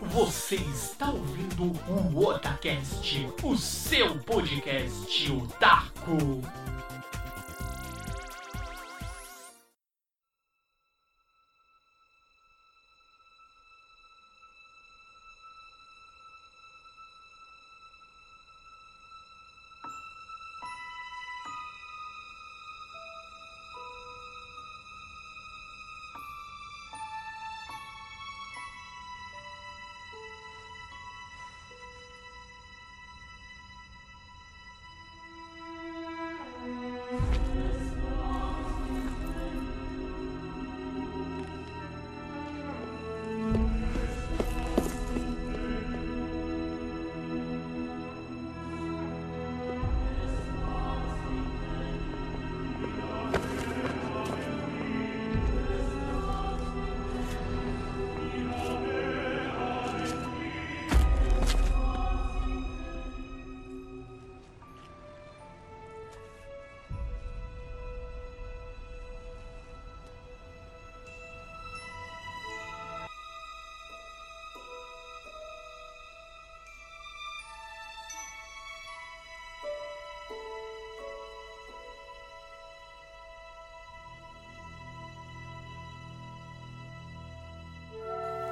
Você está ouvindo o Otacast, o seu podcast otaku.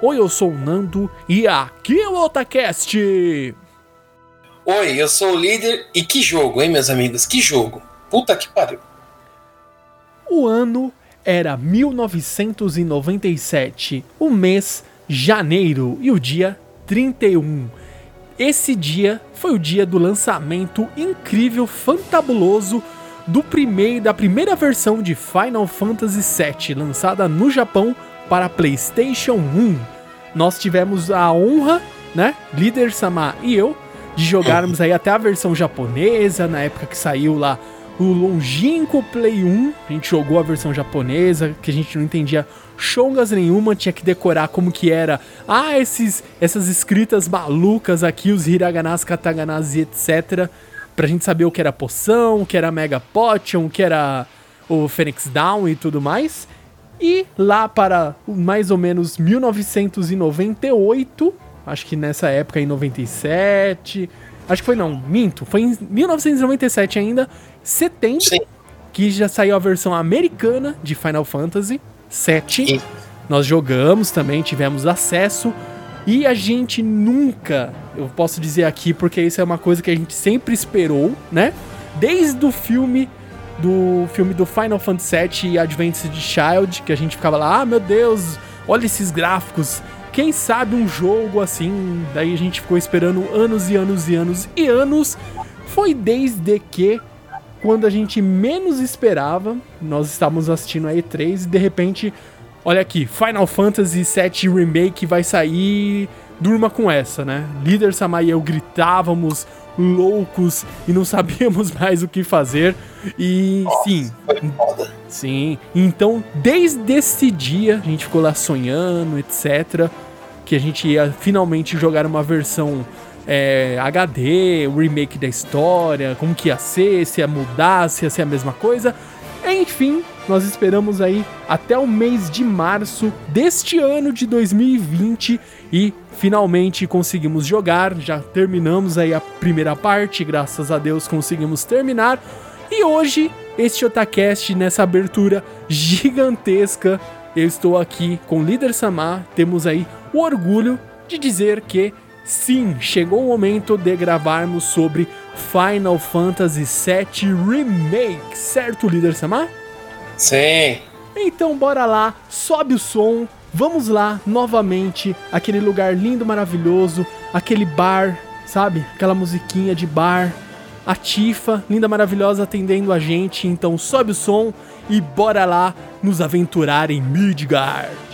Oi, eu sou o Nando e aqui é o Otacast! Oi, eu sou o líder e que jogo, hein, meus amigos? Que jogo! Puta que pariu! O ano era 1997, o mês janeiro e o dia 31. Esse dia foi o dia do lançamento incrível, fantabuloso do primeiro da primeira versão de Final Fantasy VII, lançada no Japão para PlayStation 1 nós tivemos a honra, né, líder Sama e eu, de jogarmos aí até a versão japonesa, na época que saiu lá o longínquo Play 1. A gente jogou a versão japonesa, que a gente não entendia chongas nenhuma, tinha que decorar como que era. Ah, esses, essas escritas malucas aqui, os hiraganas, kataganas e etc. Pra gente saber o que era poção, o que era Mega Potion, o que era o Phoenix Down e tudo mais. E lá para mais ou menos 1998, acho que nessa época em 97, acho que foi não, minto, foi em 1997 ainda, setembro, Sim. que já saiu a versão americana de Final Fantasy 7. Nós jogamos também, tivemos acesso e a gente nunca, eu posso dizer aqui porque isso é uma coisa que a gente sempre esperou, né? Desde o filme do filme do Final Fantasy VII e Adventures Child, que a gente ficava lá, ah, meu Deus, olha esses gráficos. Quem sabe um jogo assim? Daí a gente ficou esperando anos e anos e anos e anos. Foi desde que, quando a gente menos esperava, nós estávamos assistindo a E3 e de repente, olha aqui, Final Fantasy VII Remake vai sair. Durma com essa, né? Líder Samai e eu gritávamos, loucos e não sabíamos mais o que fazer. E Nossa, sim. Sim. Então, desde esse dia, a gente ficou lá sonhando, etc. Que a gente ia finalmente jogar uma versão é, HD, o remake da história, como que ia ser, se ia mudar, se ia ser a mesma coisa. Enfim, nós esperamos aí até o mês de março deste ano de 2020 e finalmente conseguimos jogar. Já terminamos aí a primeira parte, graças a Deus conseguimos terminar. E hoje, este Otacast, nessa abertura gigantesca, eu estou aqui com o líder Samar. Temos aí o orgulho de dizer que sim, chegou o momento de gravarmos sobre Final Fantasy VII Remake, certo, líder Samar? Sim. Então bora lá, sobe o som, vamos lá novamente, aquele lugar lindo, maravilhoso, aquele bar, sabe? Aquela musiquinha de bar. A Tifa, linda, maravilhosa, atendendo a gente. Então sobe o som e bora lá nos aventurar em Midgard.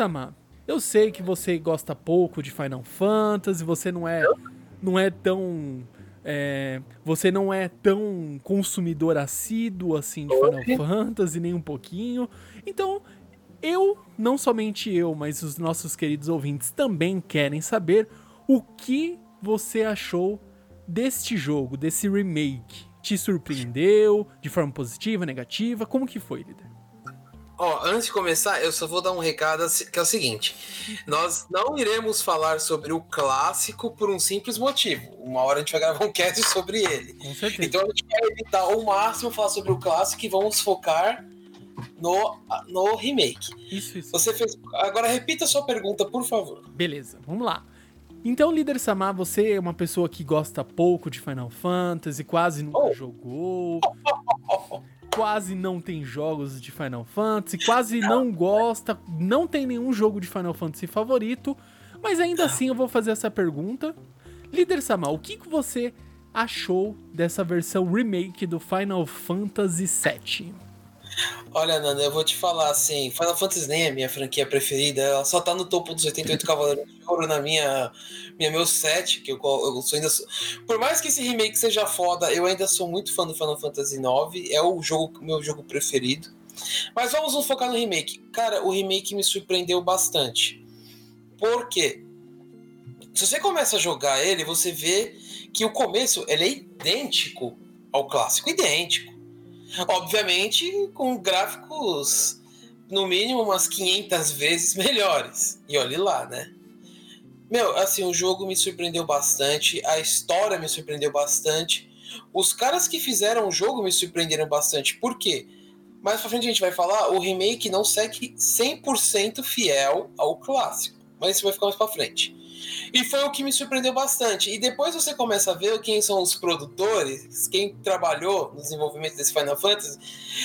Sama, eu sei que você gosta pouco de Final Fantasy, você não é, não é tão é, você não é tão consumidor assíduo assim de Final Fantasy, nem um pouquinho. Então, eu, não somente eu, mas os nossos queridos ouvintes também querem saber o que você achou deste jogo, desse remake. Te surpreendeu de forma positiva, negativa? Como que foi, líder? Ó, antes de começar, eu só vou dar um recado que é o seguinte: nós não iremos falar sobre o clássico por um simples motivo. Uma hora a gente vai gravar um cast sobre ele. Com certeza. Então a gente vai evitar ao máximo falar sobre o clássico e vamos focar no, no remake. Isso, isso. Você fez. Agora repita a sua pergunta, por favor. Beleza, vamos lá. Então, líder Samar, você é uma pessoa que gosta pouco de Final Fantasy, quase nunca oh. jogou. quase não tem jogos de Final Fantasy, quase não gosta, não tem nenhum jogo de Final Fantasy favorito, mas ainda assim eu vou fazer essa pergunta. Líder Samar, o que, que você achou dessa versão remake do Final Fantasy VII? Olha, Nanda, eu vou te falar assim: Final Fantasy nem é minha franquia preferida, ela só tá no topo dos 88 Cavaleiros de Ouro na minha, minha meu set, que eu, eu sou ainda. Por mais que esse remake seja foda, eu ainda sou muito fã do Final Fantasy IX, é o jogo, meu jogo preferido. Mas vamos nos focar no remake. Cara, o remake me surpreendeu bastante. Por quê? Se você começa a jogar ele, você vê que o começo ele é idêntico ao clássico, idêntico. Obviamente, com gráficos no mínimo umas 500 vezes melhores. E olhe lá, né? Meu, assim, o jogo me surpreendeu bastante, a história me surpreendeu bastante. Os caras que fizeram o jogo me surpreenderam bastante. Por quê? Mais pra frente a gente vai falar, o remake não segue 100% fiel ao clássico. Mas isso vai ficar mais pra frente. E foi o que me surpreendeu bastante. E depois você começa a ver quem são os produtores, quem trabalhou no desenvolvimento desse Final Fantasy.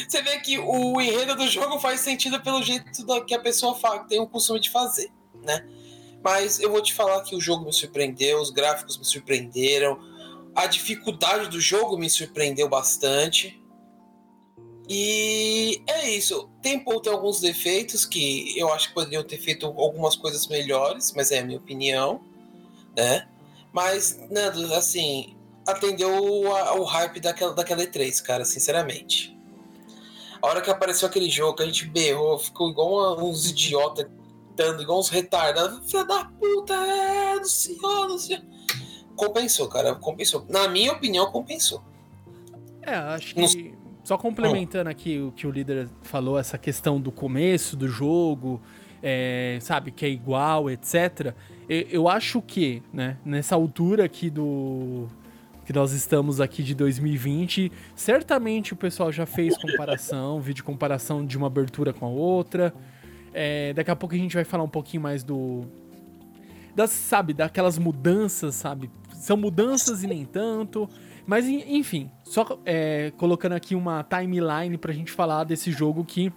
Você vê que o enredo do jogo faz sentido pelo jeito que a pessoa tem o costume de fazer, né? Mas eu vou te falar que o jogo me surpreendeu, os gráficos me surpreenderam, a dificuldade do jogo me surpreendeu bastante. E é isso. Tem, tem alguns defeitos que eu acho que poderiam ter feito algumas coisas melhores, mas é a minha opinião, né? Mas, Nando, assim, atendeu o hype daquela, daquela E3, cara, sinceramente. A hora que apareceu aquele jogo, a gente berrou, ficou igual uns idiotas gritando, igual uns retardados. Filha da puta, é, do senhor, do senhor. Compensou, cara, compensou. Na minha opinião, compensou. É, acho que. Só complementando aqui o que o líder falou, essa questão do começo do jogo, é, sabe, que é igual, etc. Eu, eu, acho que, né, nessa altura aqui do. que nós estamos aqui de 2020, certamente o pessoal já fez comparação, vídeo comparação de uma abertura com a outra. É, daqui a pouco a gente vai falar um pouquinho mais do. Das, sabe, daquelas mudanças, sabe? São mudanças e nem tanto. Mas enfim, só é, colocando aqui uma timeline pra gente falar desse jogo que,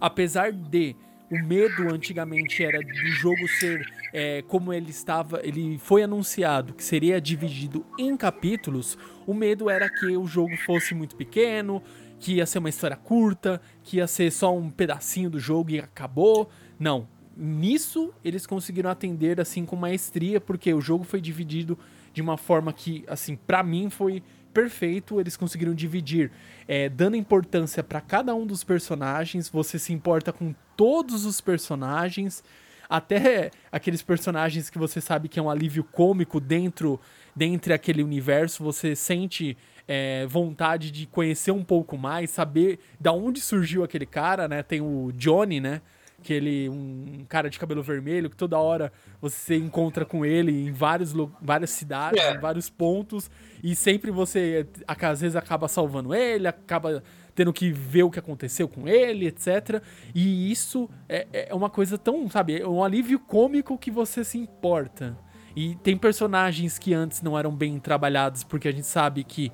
apesar de o medo antigamente era do jogo ser é, como ele estava, ele foi anunciado que seria dividido em capítulos. O medo era que o jogo fosse muito pequeno, que ia ser uma história curta, que ia ser só um pedacinho do jogo e acabou. Não, nisso eles conseguiram atender assim com maestria, porque o jogo foi dividido de uma forma que, assim, para mim foi perfeito. Eles conseguiram dividir, é, dando importância para cada um dos personagens. Você se importa com todos os personagens, até aqueles personagens que você sabe que é um alívio cômico dentro, dentro aquele universo. Você sente é, vontade de conhecer um pouco mais, saber da onde surgiu aquele cara, né? Tem o Johnny, né? Que ele um cara de cabelo vermelho que toda hora você encontra com ele em vários várias cidades, é. em vários pontos e sempre você às vezes acaba salvando ele, acaba tendo que ver o que aconteceu com ele, etc. E isso é, é uma coisa tão, sabe, é um alívio cômico que você se importa. E tem personagens que antes não eram bem trabalhados porque a gente sabe que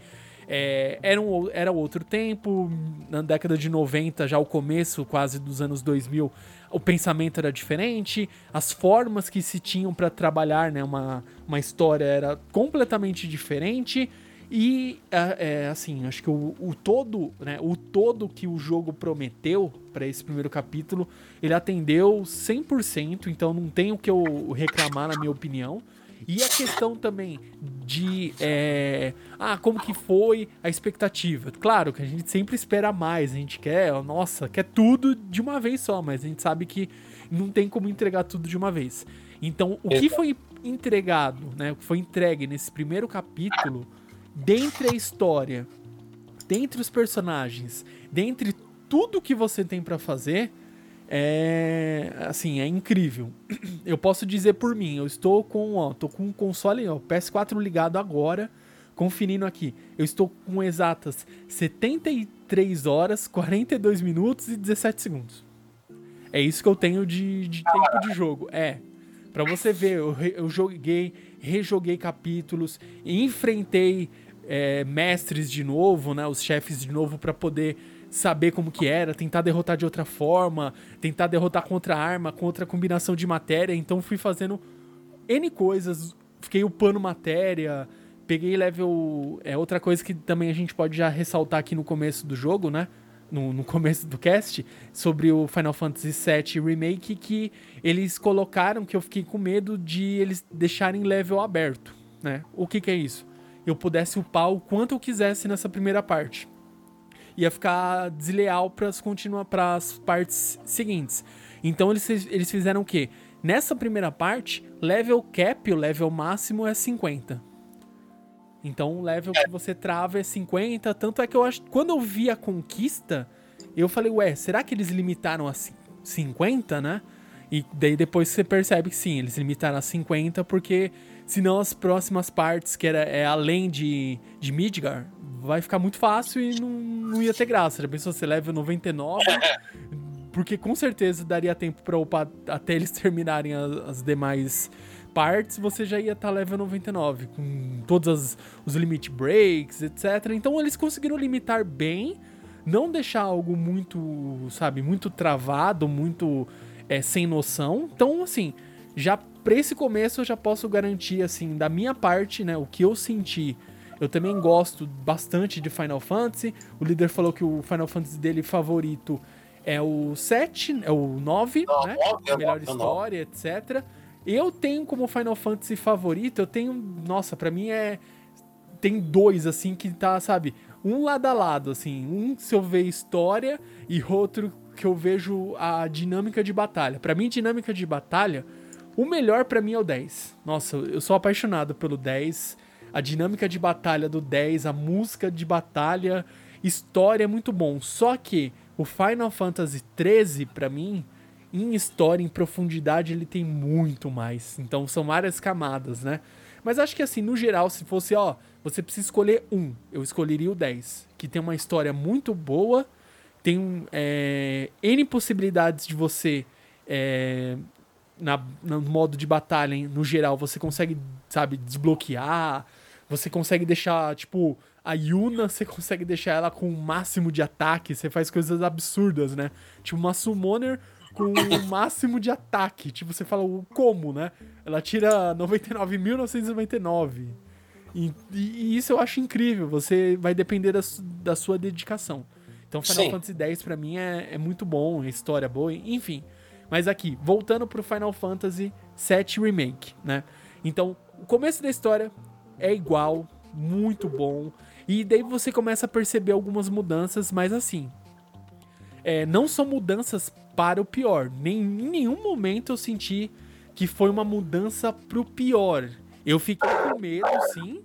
é, era, um, era outro tempo, na década de 90, já o começo quase dos anos 2000, o pensamento era diferente, as formas que se tinham para trabalhar né, uma, uma história era completamente diferente. E, é, é, assim, acho que o, o, todo, né, o todo que o jogo prometeu para esse primeiro capítulo, ele atendeu 100%, então não tem o que eu reclamar, na minha opinião. E a questão também de. É, ah, como que foi a expectativa? Claro que a gente sempre espera mais, a gente quer, nossa, quer tudo de uma vez só, mas a gente sabe que não tem como entregar tudo de uma vez. Então, o que foi entregado, né? O que foi entregue nesse primeiro capítulo dentre a história, dentre os personagens, dentre tudo que você tem para fazer, é assim, é incrível. Eu posso dizer por mim, eu estou com, ó, tô com o console, ó, PS4 ligado agora, conferindo aqui. Eu estou com exatas 73 horas, 42 minutos e 17 segundos. É isso que eu tenho de, de tempo de jogo. É. Pra você ver, eu, eu joguei, rejoguei capítulos, enfrentei é, mestres de novo, né, os chefes de novo para poder saber como que era, tentar derrotar de outra forma, tentar derrotar contra arma, contra combinação de matéria. Então fui fazendo N coisas, fiquei upando matéria, peguei level. É outra coisa que também a gente pode já ressaltar aqui no começo do jogo, né? No, no começo do cast, sobre o Final Fantasy VII Remake, que eles colocaram que eu fiquei com medo de eles deixarem level aberto, né? O que, que é isso? eu pudesse upar o quanto eu quisesse nessa primeira parte. Ia ficar desleal para as partes seguintes. Então eles, eles fizeram o quê? Nessa primeira parte, level cap, o level máximo é 50. Então o level que você trava é 50. Tanto é que eu acho. Quando eu vi a conquista, eu falei, ué, será que eles limitaram a 50, né? E daí depois você percebe que sim, eles limitaram a 50 porque senão as próximas partes, que era é além de, de Midgar, vai ficar muito fácil e não, não ia ter graça. Já pensou você leva 99? porque com certeza daria tempo para upar até eles terminarem as, as demais partes, você já ia estar tá level 99, com todos os limit breaks, etc. Então eles conseguiram limitar bem, não deixar algo muito, sabe, muito travado, muito é, sem noção. Então, assim, já pra esse começo eu já posso garantir, assim, da minha parte, né, o que eu senti. Eu também gosto bastante de Final Fantasy. O líder falou que o Final Fantasy dele favorito é o 7, é o 9, Não, né? a melhor história, etc. Eu tenho como Final Fantasy favorito, eu tenho, nossa, para mim é tem dois assim que tá, sabe, um lado a lado assim, um se eu ver história e outro que eu vejo a dinâmica de batalha. Para mim, dinâmica de batalha, o melhor para mim é o 10. Nossa, eu sou apaixonado pelo 10. A dinâmica de batalha do 10, a música de batalha, história é muito bom. Só que o Final Fantasy 13 para mim, em história, em profundidade, ele tem muito mais. Então são várias camadas, né? Mas acho que assim, no geral, se fosse, ó, você precisa escolher um, eu escolheria o 10, que tem uma história muito boa tem é, N possibilidades de você, é, na, no modo de batalha, no geral, você consegue, sabe, desbloquear, você consegue deixar, tipo, a Yuna, você consegue deixar ela com o máximo de ataque, você faz coisas absurdas, né? Tipo, uma Summoner com o máximo de ataque. Tipo, você fala o como, né? Ela tira 99.999. E, e, isso eu acho incrível. Você vai depender da, da sua dedicação. Então Final Sim. Fantasy X pra mim é, é muito bom, história boa, enfim. Mas aqui, voltando pro Final Fantasy VII Remake, né? Então, o começo da história é igual, muito bom. E daí você começa a perceber algumas mudanças, mas assim. É, não são mudanças para o pior. Nem, em nenhum momento eu senti que foi uma mudança pro pior. Eu fiquei com medo, sim,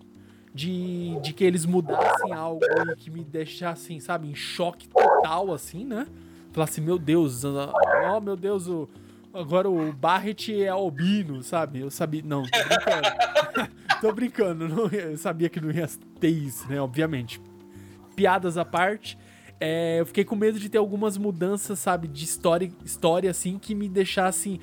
de, de que eles mudassem algo e que me deixassem, sabe, em choque total, assim, né? Falasse, meu Deus, oh meu Deus, o, agora o Barret é albino, sabe? Eu sabia. Não, tô brincando. tô brincando, não, eu sabia que não ia ter isso, né? Obviamente. Piadas à parte. É, eu fiquei com medo de ter algumas mudanças, sabe, de história, história assim, que me deixassem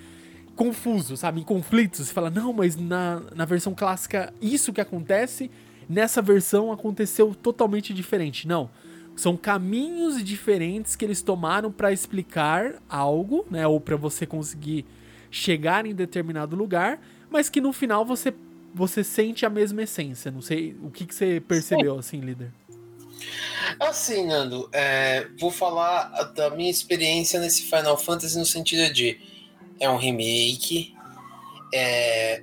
confuso, sabe, em conflitos. Você fala, não, mas na, na versão clássica isso que acontece nessa versão aconteceu totalmente diferente. Não. São caminhos diferentes que eles tomaram para explicar algo, né? Ou para você conseguir chegar em determinado lugar, mas que no final você você sente a mesma essência. Não sei o que, que você percebeu, assim, líder. Assim, Nando, é, vou falar da minha experiência nesse Final Fantasy no sentido de é um remake, é,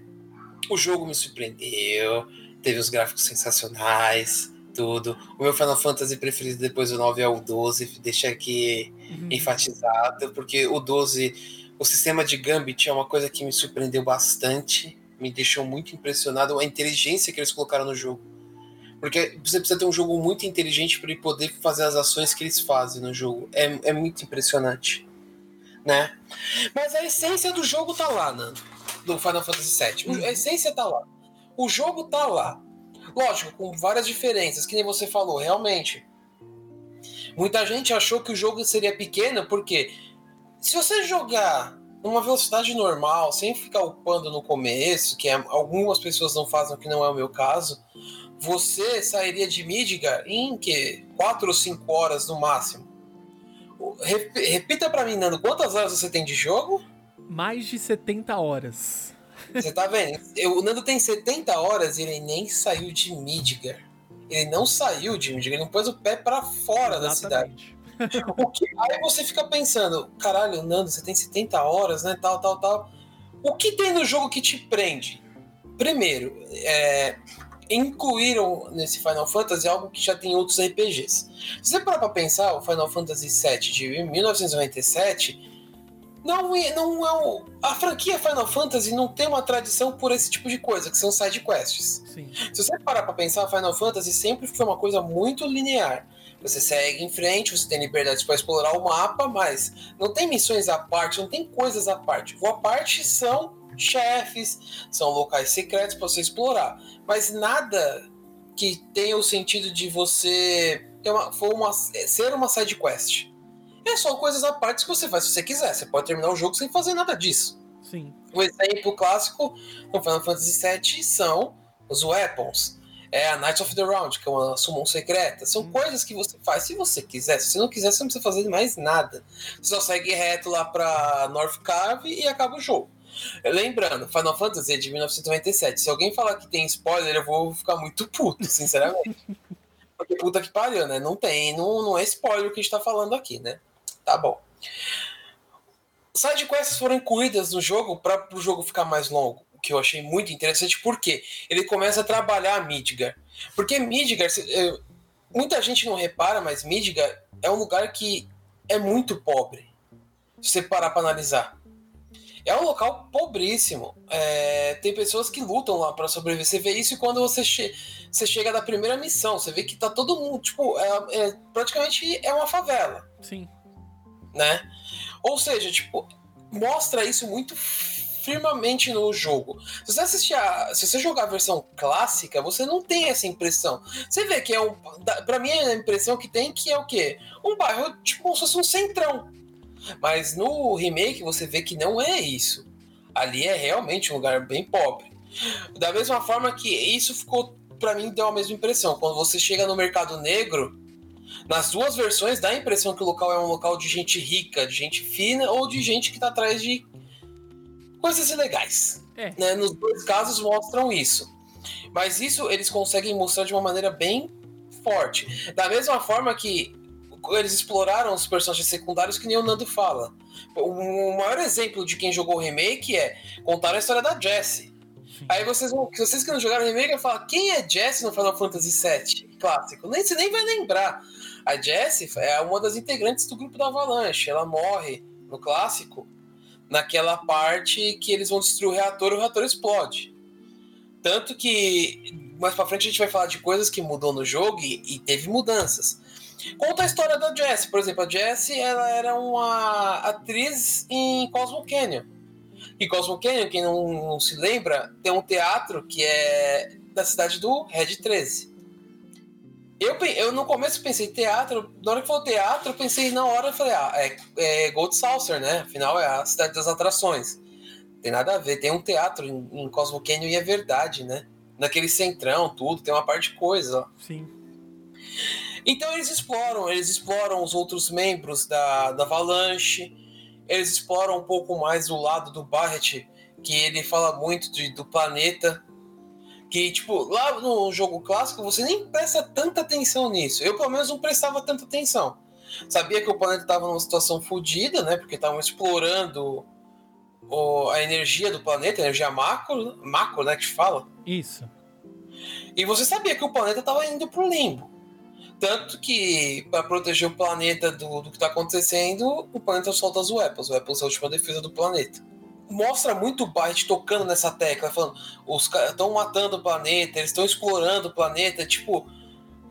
o jogo me surpreendeu, teve os gráficos sensacionais, tudo. O meu Final Fantasy preferido depois do 9 é o 12, deixa aqui uhum. enfatizado, porque o 12, o sistema de Gambit é uma coisa que me surpreendeu bastante, me deixou muito impressionado, a inteligência que eles colocaram no jogo. Porque você precisa ter um jogo muito inteligente para ele poder fazer as ações que eles fazem no jogo. É, é muito impressionante. Né? Mas a essência do jogo tá lá, Nando. Do Final Fantasy VII. A essência tá lá. O jogo tá lá. Lógico, com várias diferenças, que nem você falou, realmente. Muita gente achou que o jogo seria pequeno, porque se você jogar numa velocidade normal, sem ficar upando no começo, que é, algumas pessoas não fazem, que não é o meu caso, você sairia de Midgar em que? 4 ou 5 horas no máximo. Repita para mim, Nando, quantas horas você tem de jogo? Mais de 70 horas. Você tá vendo? O Nando tem 70 horas e ele nem saiu de Midgar. Ele não saiu de Midgar, ele não pôs o pé para fora Exatamente. da cidade. O que, aí você fica pensando, caralho, Nando, você tem 70 horas, né? Tal, tal, tal. O que tem no jogo que te prende? Primeiro, é, incluíram nesse Final Fantasy algo que já tem outros RPGs. Se você parar pra pensar, o Final Fantasy VII de 1997 não é, não é o, a franquia Final Fantasy não tem uma tradição por esse tipo de coisa, que são side quests. Sim. Se você parar pra pensar, Final Fantasy sempre foi uma coisa muito linear. Você segue em frente, você tem liberdade para explorar o mapa, mas não tem missões à parte, não tem coisas à parte. O à parte são chefes, são locais secretos para você explorar, mas nada que tenha o sentido de você ter uma, for uma, ser uma side quest. É só coisas à parte que você faz se você quiser. Você pode terminar o jogo sem fazer nada disso. Sim. Um exemplo clássico no Final Fantasy VII são os weapons. É a Knights of the Round, que é uma summon secreta. São hum. coisas que você faz se você quiser. Se você não quiser, você não precisa fazer mais nada. Você só segue reto lá pra North Cave e acaba o jogo. Lembrando, Final Fantasy é de 1997. Se alguém falar que tem spoiler, eu vou ficar muito puto, sinceramente. Porque puta que pariu, né? Não tem, não, não é spoiler o que a gente tá falando aqui, né? Tá bom. Side quests foram incluídas no jogo para o jogo ficar mais longo, que eu achei muito interessante, porque ele começa a trabalhar Midgar. Porque Midgar, muita gente não repara, mas Midgar é um lugar que é muito pobre. Se você parar para analisar. É um local pobríssimo. É, tem pessoas que lutam lá para sobreviver. Você vê isso quando você, che você chega da primeira missão. Você vê que tá todo mundo. Tipo, é, é, praticamente é uma favela. Sim. Né? Ou seja, tipo, mostra isso muito firmemente no jogo. Se você assistir a, se você jogar a versão clássica, você não tem essa impressão. Você vê que é um, para mim a impressão que tem que é o quê? Um bairro tipo como se fosse um centrão. Mas no remake você vê que não é isso. Ali é realmente um lugar bem pobre. Da mesma forma que isso ficou, para mim, deu a mesma impressão. Quando você chega no mercado negro, nas duas versões dá a impressão que o local é um local de gente rica, de gente fina ou de gente que tá atrás de coisas ilegais. É. Né? Nos dois casos mostram isso. Mas isso eles conseguem mostrar de uma maneira bem forte. Da mesma forma que eles exploraram os personagens secundários que nem o Nando fala. O maior exemplo de quem jogou o remake é contar a história da Jessie. Aí vocês vão, se vocês que não jogaram o remake, vai falar quem é Jessie no Final Fantasy VII clássico? Nem, você nem vai lembrar. A Jessie é uma das integrantes do grupo da Avalanche. Ela morre no clássico naquela parte que eles vão destruir o reator o reator explode. Tanto que mais pra frente a gente vai falar de coisas que mudou no jogo e, e teve mudanças. Conta a história da Jessie. Por exemplo, a Jessie ela era uma atriz em Cosmo Canyon. E Cosmo Canyon, quem não, não, se lembra, tem um teatro que é da cidade do Red 13. Eu, eu no começo pensei teatro, na hora que falou teatro, eu pensei na hora, eu falei, ah, é, é Gold Saucer, né? Afinal é a cidade das atrações. Tem nada a ver, tem um teatro em, em Cosmo Canyon e é verdade, né? Naquele centrão, tudo, tem uma parte de coisa, ó. Sim. Então eles exploram, eles exploram os outros membros da, da Avalanche, eles exploram um pouco mais o lado do Barret, que ele fala muito de, do planeta. Que, tipo, lá no jogo clássico você nem presta tanta atenção nisso. Eu, pelo menos, não prestava tanta atenção. Sabia que o planeta estava numa situação fodida, né? Porque estavam explorando o, a energia do planeta, a energia macro, macro, né? Que fala. Isso. E você sabia que o planeta estava indo pro limbo. Tanto que, para proteger o planeta do, do que está acontecendo, o planeta solta as weapons. O weapons é a última defesa do planeta. Mostra muito o Byte tocando nessa tecla, falando: os caras estão matando o planeta, eles estão explorando o planeta. Tipo,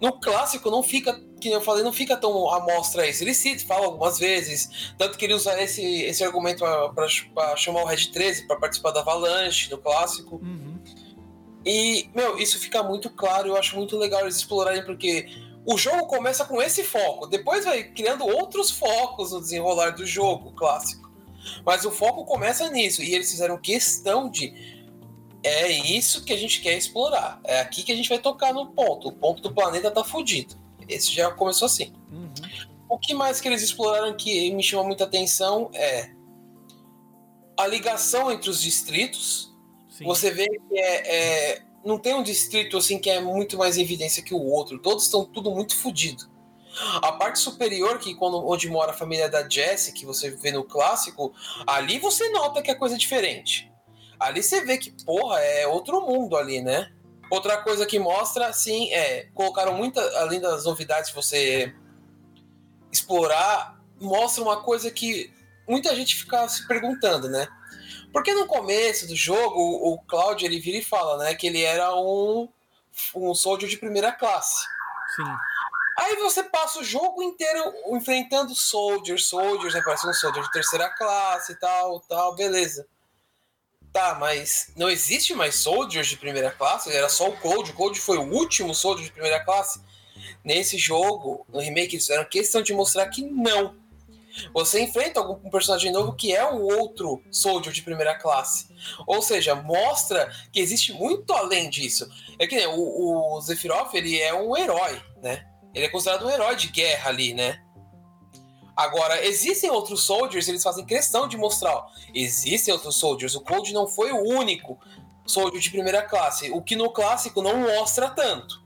no clássico não fica, que eu falei, não fica tão à mostra isso. Ele cita, fala algumas vezes, tanto que ele usa esse, esse argumento para chamar o Red 13 para participar da Avalanche no clássico. Uhum. E, meu, isso fica muito claro, eu acho muito legal eles explorarem, porque o jogo começa com esse foco, depois vai criando outros focos no desenrolar do jogo clássico. Mas o foco começa nisso, e eles fizeram questão de é isso que a gente quer explorar. É aqui que a gente vai tocar no ponto. O ponto do planeta tá fudido. Esse já começou assim. Uhum. O que mais que eles exploraram que me chama muita atenção é a ligação entre os distritos. Sim. Você vê que é, é, não tem um distrito assim que é muito mais em evidência que o outro. Todos estão tudo muito fudido. A parte superior, que quando, onde mora a família da Jessie, que você vê no clássico, ali você nota que é coisa diferente. Ali você vê que, porra, é outro mundo ali, né? Outra coisa que mostra, sim, é. Colocaram muita. Além das novidades de você explorar, mostra uma coisa que muita gente fica se perguntando, né? Porque no começo do jogo, o Cloud ele vira e fala, né, que ele era um, um soldier de primeira classe. Sim. Aí você passa o jogo inteiro enfrentando soldiers, soldiers, aparece um soldier de terceira classe e tal, tal, beleza. Tá, mas não existe mais Soldiers de primeira classe? Era só o Cloud. O Cloud foi o último Soldier de primeira classe? Nesse jogo, no remake, eles fizeram questão de mostrar que não. Você enfrenta algum personagem novo que é um outro Soldier de primeira classe. Ou seja, mostra que existe muito além disso. É que né, o, o Sephiroth, ele é um herói, né? Ele é considerado um herói de guerra ali, né? Agora, existem outros soldiers, eles fazem questão de mostrar, ó, existem outros soldiers, o Cold não foi o único soldier de primeira classe, o que no clássico não mostra tanto.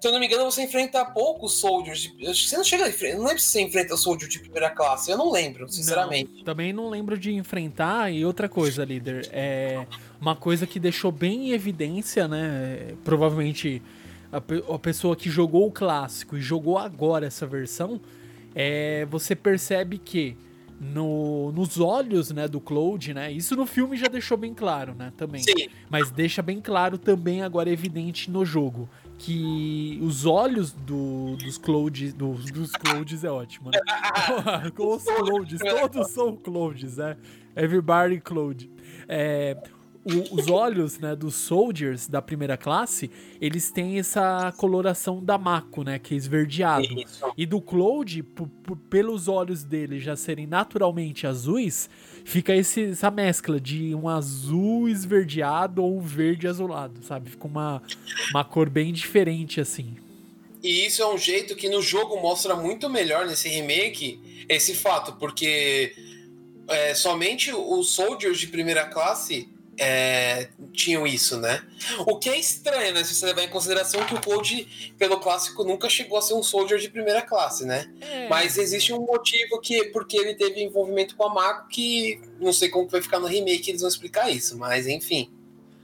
Se eu não me engano, você enfrenta poucos soldiers. De, você não chega a enfrentar. Não lembro se você enfrenta soldier de primeira classe. Eu não lembro, sinceramente. Não, também não lembro de enfrentar. E outra coisa, líder. É uma coisa que deixou bem em evidência, né? Provavelmente a, a pessoa que jogou o clássico e jogou agora essa versão é, você percebe que no, nos olhos né, do Cloud, né? Isso no filme já deixou bem claro, né? Também. Sim. Mas deixa bem claro também agora evidente no jogo. Que os olhos do, dos Clouds. Dos, dos Clouds é ótimo, né? os Clouds, todos são Clouds, né? Everybody Cloud. É, o, os olhos né, dos soldiers da primeira classe, eles têm essa coloração da Mako, né? Que é esverdeado. Isso. E do Cloud, pelos olhos dele já serem naturalmente azuis, fica esse, essa mescla de um azul esverdeado ou um verde azulado, sabe? Fica uma, uma cor bem diferente assim. E isso é um jeito que no jogo mostra muito melhor nesse remake esse fato, porque é, somente os soldiers de primeira classe é, tinham isso, né? O que é estranho, né? Se você levar em consideração que o Cold, pelo clássico, nunca chegou a ser um soldier de primeira classe, né? É. Mas existe um motivo que, porque ele teve envolvimento com a Mako, que não sei como vai ficar no remake, eles vão explicar isso, mas enfim,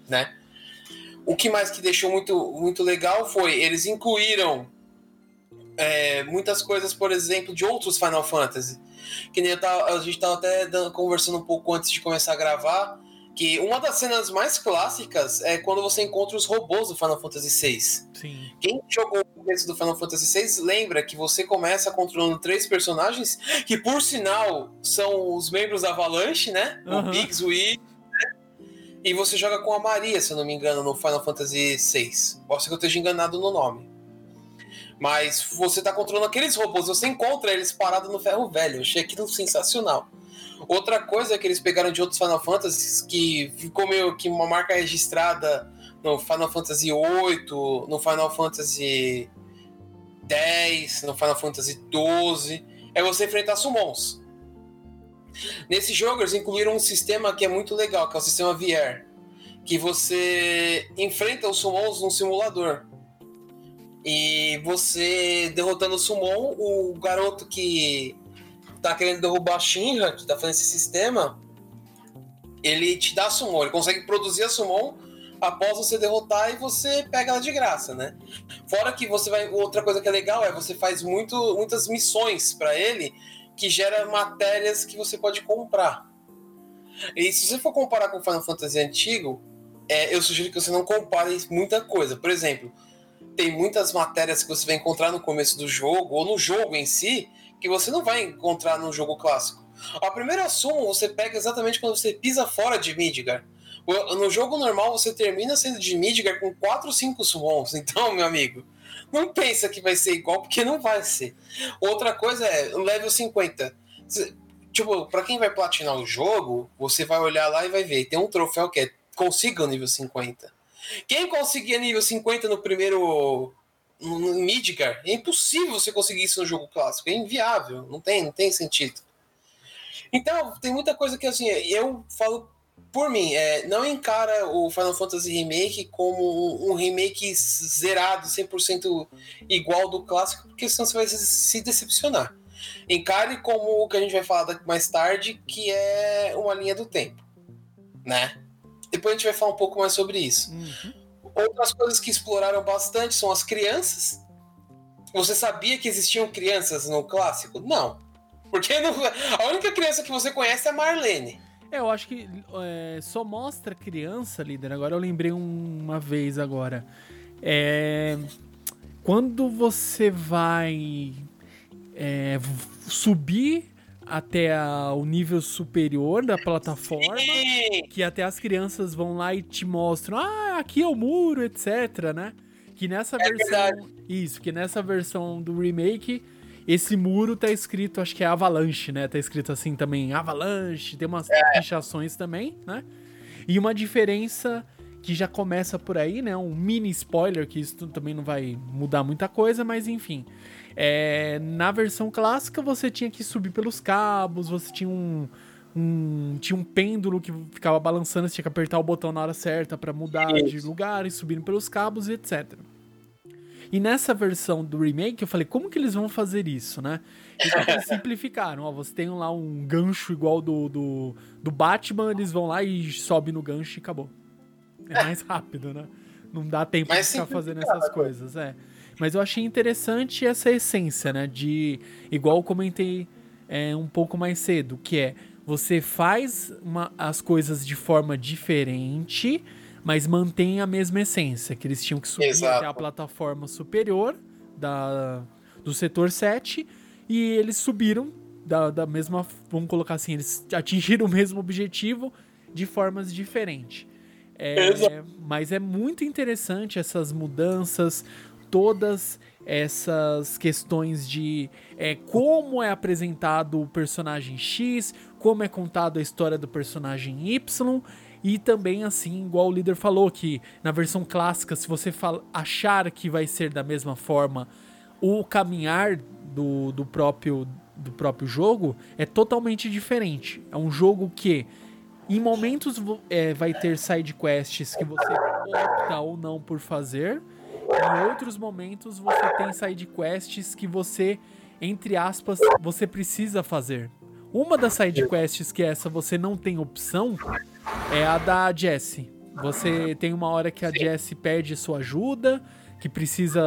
né? O que mais que deixou muito, muito legal foi eles incluíram é, muitas coisas, por exemplo, de outros Final Fantasy. Que nem tava, a gente estava até conversando um pouco antes de começar a gravar que uma das cenas mais clássicas é quando você encontra os robôs do Final Fantasy VI. Sim. Quem jogou o começo do Final Fantasy VI lembra que você começa controlando três personagens que, por sinal, são os membros da Avalanche, né? Uhum. O Biggs, o né? E você joga com a Maria, se eu não me engano, no Final Fantasy VI. Posso ser que eu esteja enganado no nome. Mas você tá controlando aqueles robôs, você encontra eles parados no ferro velho. Eu achei aquilo sensacional. Outra coisa que eles pegaram de outros Final Fantasy, que ficou meio que uma marca registrada no Final Fantasy VIII, no Final Fantasy X, no Final Fantasy XII, é você enfrentar summons. Nesse jogo eles incluíram um sistema que é muito legal, que é o sistema VR. que você enfrenta os summons num simulador. E você derrotando o summon, o garoto que tá querendo derrubar a Shinra, que tá fazendo esse sistema, ele te dá summon, ele consegue produzir a summon após você derrotar e você pega ela de graça, né? Fora que você vai. Outra coisa que é legal é você faz muito, muitas missões para ele que gera matérias que você pode comprar. E se você for comparar com o Final Fantasy antigo, é, eu sugiro que você não compare muita coisa. Por exemplo, tem muitas matérias que você vai encontrar no começo do jogo, ou no jogo em si, que você não vai encontrar no jogo clássico. A primeira summon você pega exatamente quando você pisa fora de Midgar. No jogo normal você termina sendo de Midgar com 4 ou 5 summons. Então, meu amigo, não pensa que vai ser igual, porque não vai ser. Outra coisa é, level 50. Tipo, pra quem vai platinar o jogo, você vai olhar lá e vai ver. Tem um troféu que é consiga o nível 50. Quem conseguia nível 50 no primeiro no Midgar, é impossível você conseguir isso no jogo clássico, é inviável, não tem, não tem sentido. Então, tem muita coisa que assim, eu falo por mim, é, não encara o Final Fantasy Remake como um, remake zerado, 100% igual do clássico, porque senão você vai se decepcionar. Encare como o que a gente vai falar mais tarde, que é uma linha do tempo, né? Depois a gente vai falar um pouco mais sobre isso. Uhum. Outras coisas que exploraram bastante são as crianças. Você sabia que existiam crianças no clássico? Não. Porque não, a única criança que você conhece é a Marlene. É, eu acho que é, só mostra criança, líder. Agora eu lembrei uma vez agora. É, quando você vai é, subir até a, o nível superior da plataforma, Sim. que até as crianças vão lá e te mostram, ah, aqui é o muro, etc, né? Que nessa é versão, verdade. isso, que nessa versão do remake, esse muro tá escrito, acho que é Avalanche, né? Tá escrito assim também, Avalanche, tem umas é. pichações também, né? E uma diferença que já começa por aí, né? Um mini spoiler, que isso também não vai mudar muita coisa, mas enfim. É, na versão clássica você tinha que subir pelos cabos, você tinha um, um, tinha um pêndulo que ficava balançando, você tinha que apertar o botão na hora certa para mudar de lugar e subindo pelos cabos e etc. E nessa versão do remake, eu falei, como que eles vão fazer isso, né? Então eles simplificaram, ó, você tem lá um gancho igual do, do, do Batman, eles vão lá e sobe no gancho e acabou. É mais rápido, né? Não dá tempo Mas de ficar fazendo essas coisas, é. Mas eu achei interessante essa essência, né? De. Igual comentei é, um pouco mais cedo, que é você faz uma, as coisas de forma diferente, mas mantém a mesma essência. Que eles tinham que subir Exato. até a plataforma superior da, do setor 7 e eles subiram da, da mesma. Vamos colocar assim, eles atingiram o mesmo objetivo de formas diferentes. É, mas é muito interessante essas mudanças, todas essas questões de é, como é apresentado o personagem X, como é contado a história do personagem Y. E também, assim, igual o líder falou, que na versão clássica, se você achar que vai ser da mesma forma, o caminhar do, do, próprio, do próprio jogo é totalmente diferente. É um jogo que, em momentos, é, vai ter side quests que você opta ou não por fazer, em outros momentos você tem side quests que você, entre aspas, você precisa fazer. Uma das side quests que essa você não tem opção é a da Jessie. Você tem uma hora que a Jessie pede sua ajuda, que precisa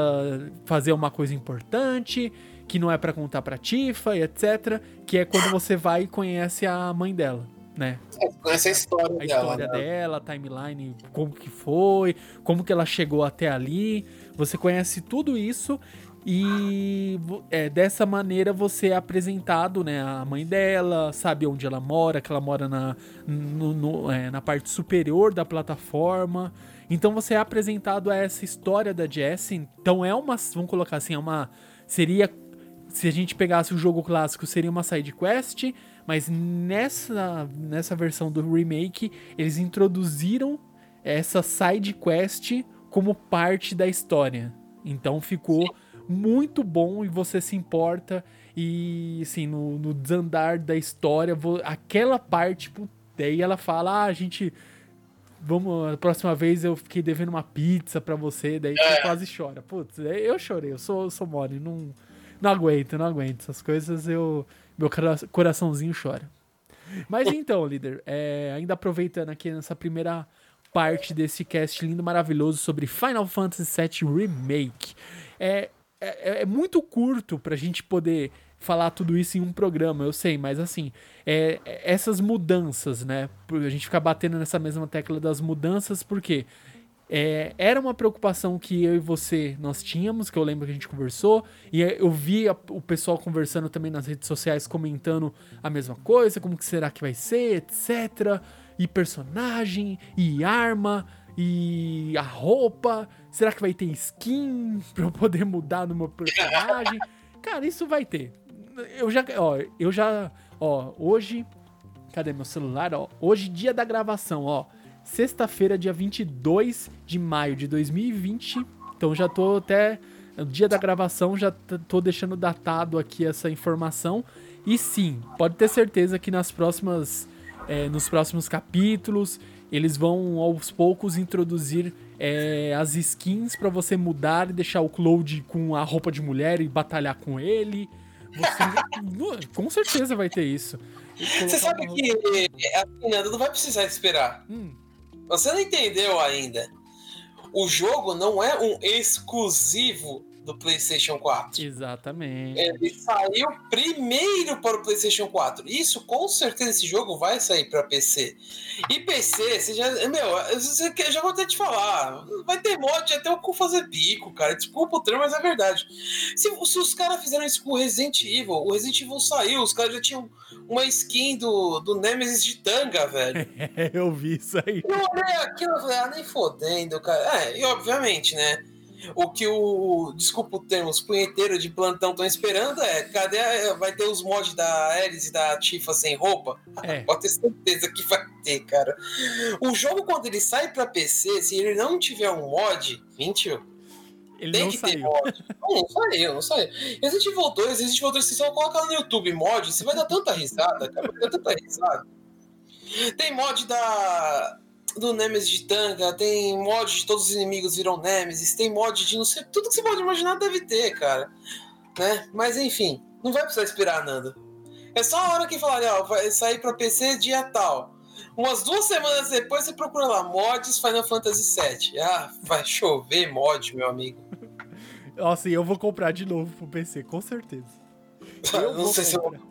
fazer uma coisa importante, que não é para contar pra Tifa e etc. Que é quando você vai e conhece a mãe dela né? Conhece a história a dela. A história né? dela, a timeline, como que foi, como que ela chegou até ali. Você conhece tudo isso e é, dessa maneira você é apresentado, né, a mãe dela, sabe onde ela mora, que ela mora na, no, no, é, na parte superior da plataforma. Então você é apresentado a essa história da Jessie. Então é uma, vamos colocar assim, é uma seria se a gente pegasse o jogo clássico, seria uma side quest mas nessa, nessa versão do remake, eles introduziram essa side quest como parte da história. Então ficou muito bom e você se importa. E assim, no, no desandar da história, aquela parte, tipo, daí ela fala: ah, a gente vamos, a próxima vez eu fiquei devendo uma pizza pra você, daí é. você quase chora. Putz, eu chorei, eu sou, sou mole, não, não aguento, não aguento. Essas coisas eu. Meu coraçãozinho chora. Mas então, líder, é, ainda aproveitando aqui nessa primeira parte desse cast lindo, maravilhoso sobre Final Fantasy VII Remake. É, é, é muito curto pra gente poder falar tudo isso em um programa, eu sei, mas assim, é, é, essas mudanças, né? A gente ficar batendo nessa mesma tecla das mudanças, porque é, era uma preocupação que eu e você nós tínhamos, que eu lembro que a gente conversou, e eu vi a, o pessoal conversando também nas redes sociais, comentando a mesma coisa, como que será que vai ser, etc. E personagem, e arma, e a roupa, será que vai ter skin pra eu poder mudar no meu personagem? Cara, isso vai ter eu já, ó, eu já, ó, hoje, cadê meu celular, ó? Hoje, dia da gravação, ó, sexta-feira, dia 22 de maio de 2020. Então já tô até no dia da gravação já tô deixando datado aqui essa informação. E sim, pode ter certeza que nas próximas é, nos próximos capítulos eles vão aos poucos introduzir é, as skins para você mudar e deixar o Cloud com a roupa de mulher e batalhar com ele. Você, com certeza vai ter isso. Você sabe que a Fernanda não vai precisar esperar. Hum. Você não entendeu ainda. O jogo não é um exclusivo do PlayStation 4. Você Ele saiu primeiro para o PlayStation 4. Isso, com certeza, esse jogo vai sair para PC. E PC, você já. Meu, você, já vou até te falar. Vai ter mod até o cu fazer bico, cara. Desculpa o termo, mas é verdade. Se, se os caras fizeram isso com o Resident Evil, o Resident Evil saiu, os caras já tinham uma skin do, do Nemesis de tanga, velho. eu vi isso aí. Eu olhei aquilo e falei, ah, nem fodendo, cara. É, e obviamente, né? O que o, desculpa o termo, os punheteiros de plantão estão esperando é, cadê, a, vai ter os mods da Ares e da Tifa sem roupa? É. Pode ter certeza que vai ter, cara. O jogo, quando ele sai pra PC, se ele não tiver um mod, mentiu. Ele tem que saiu. ter mod. Não, não saiu, não saiu. Resident Evil 2, Resident Evil 2, você só coloca no YouTube mod, você vai dar tanta risada, cara, vai dar tanta risada. Tem mod da do Nemesis de Tanga, tem mod de todos os inimigos viram Nemesis, tem mod de não sei. Tudo que você pode imaginar deve ter, cara. Né? Mas enfim, não vai precisar esperar, Nando. É só a hora que falar, ó, vai sair pra PC dia tal. Umas duas semanas depois você procura lá, mods Final Fantasy VII. Ah, vai chover mod, meu amigo. Nossa, e eu vou comprar de novo pro PC, com certeza. Eu não sei comprar. se eu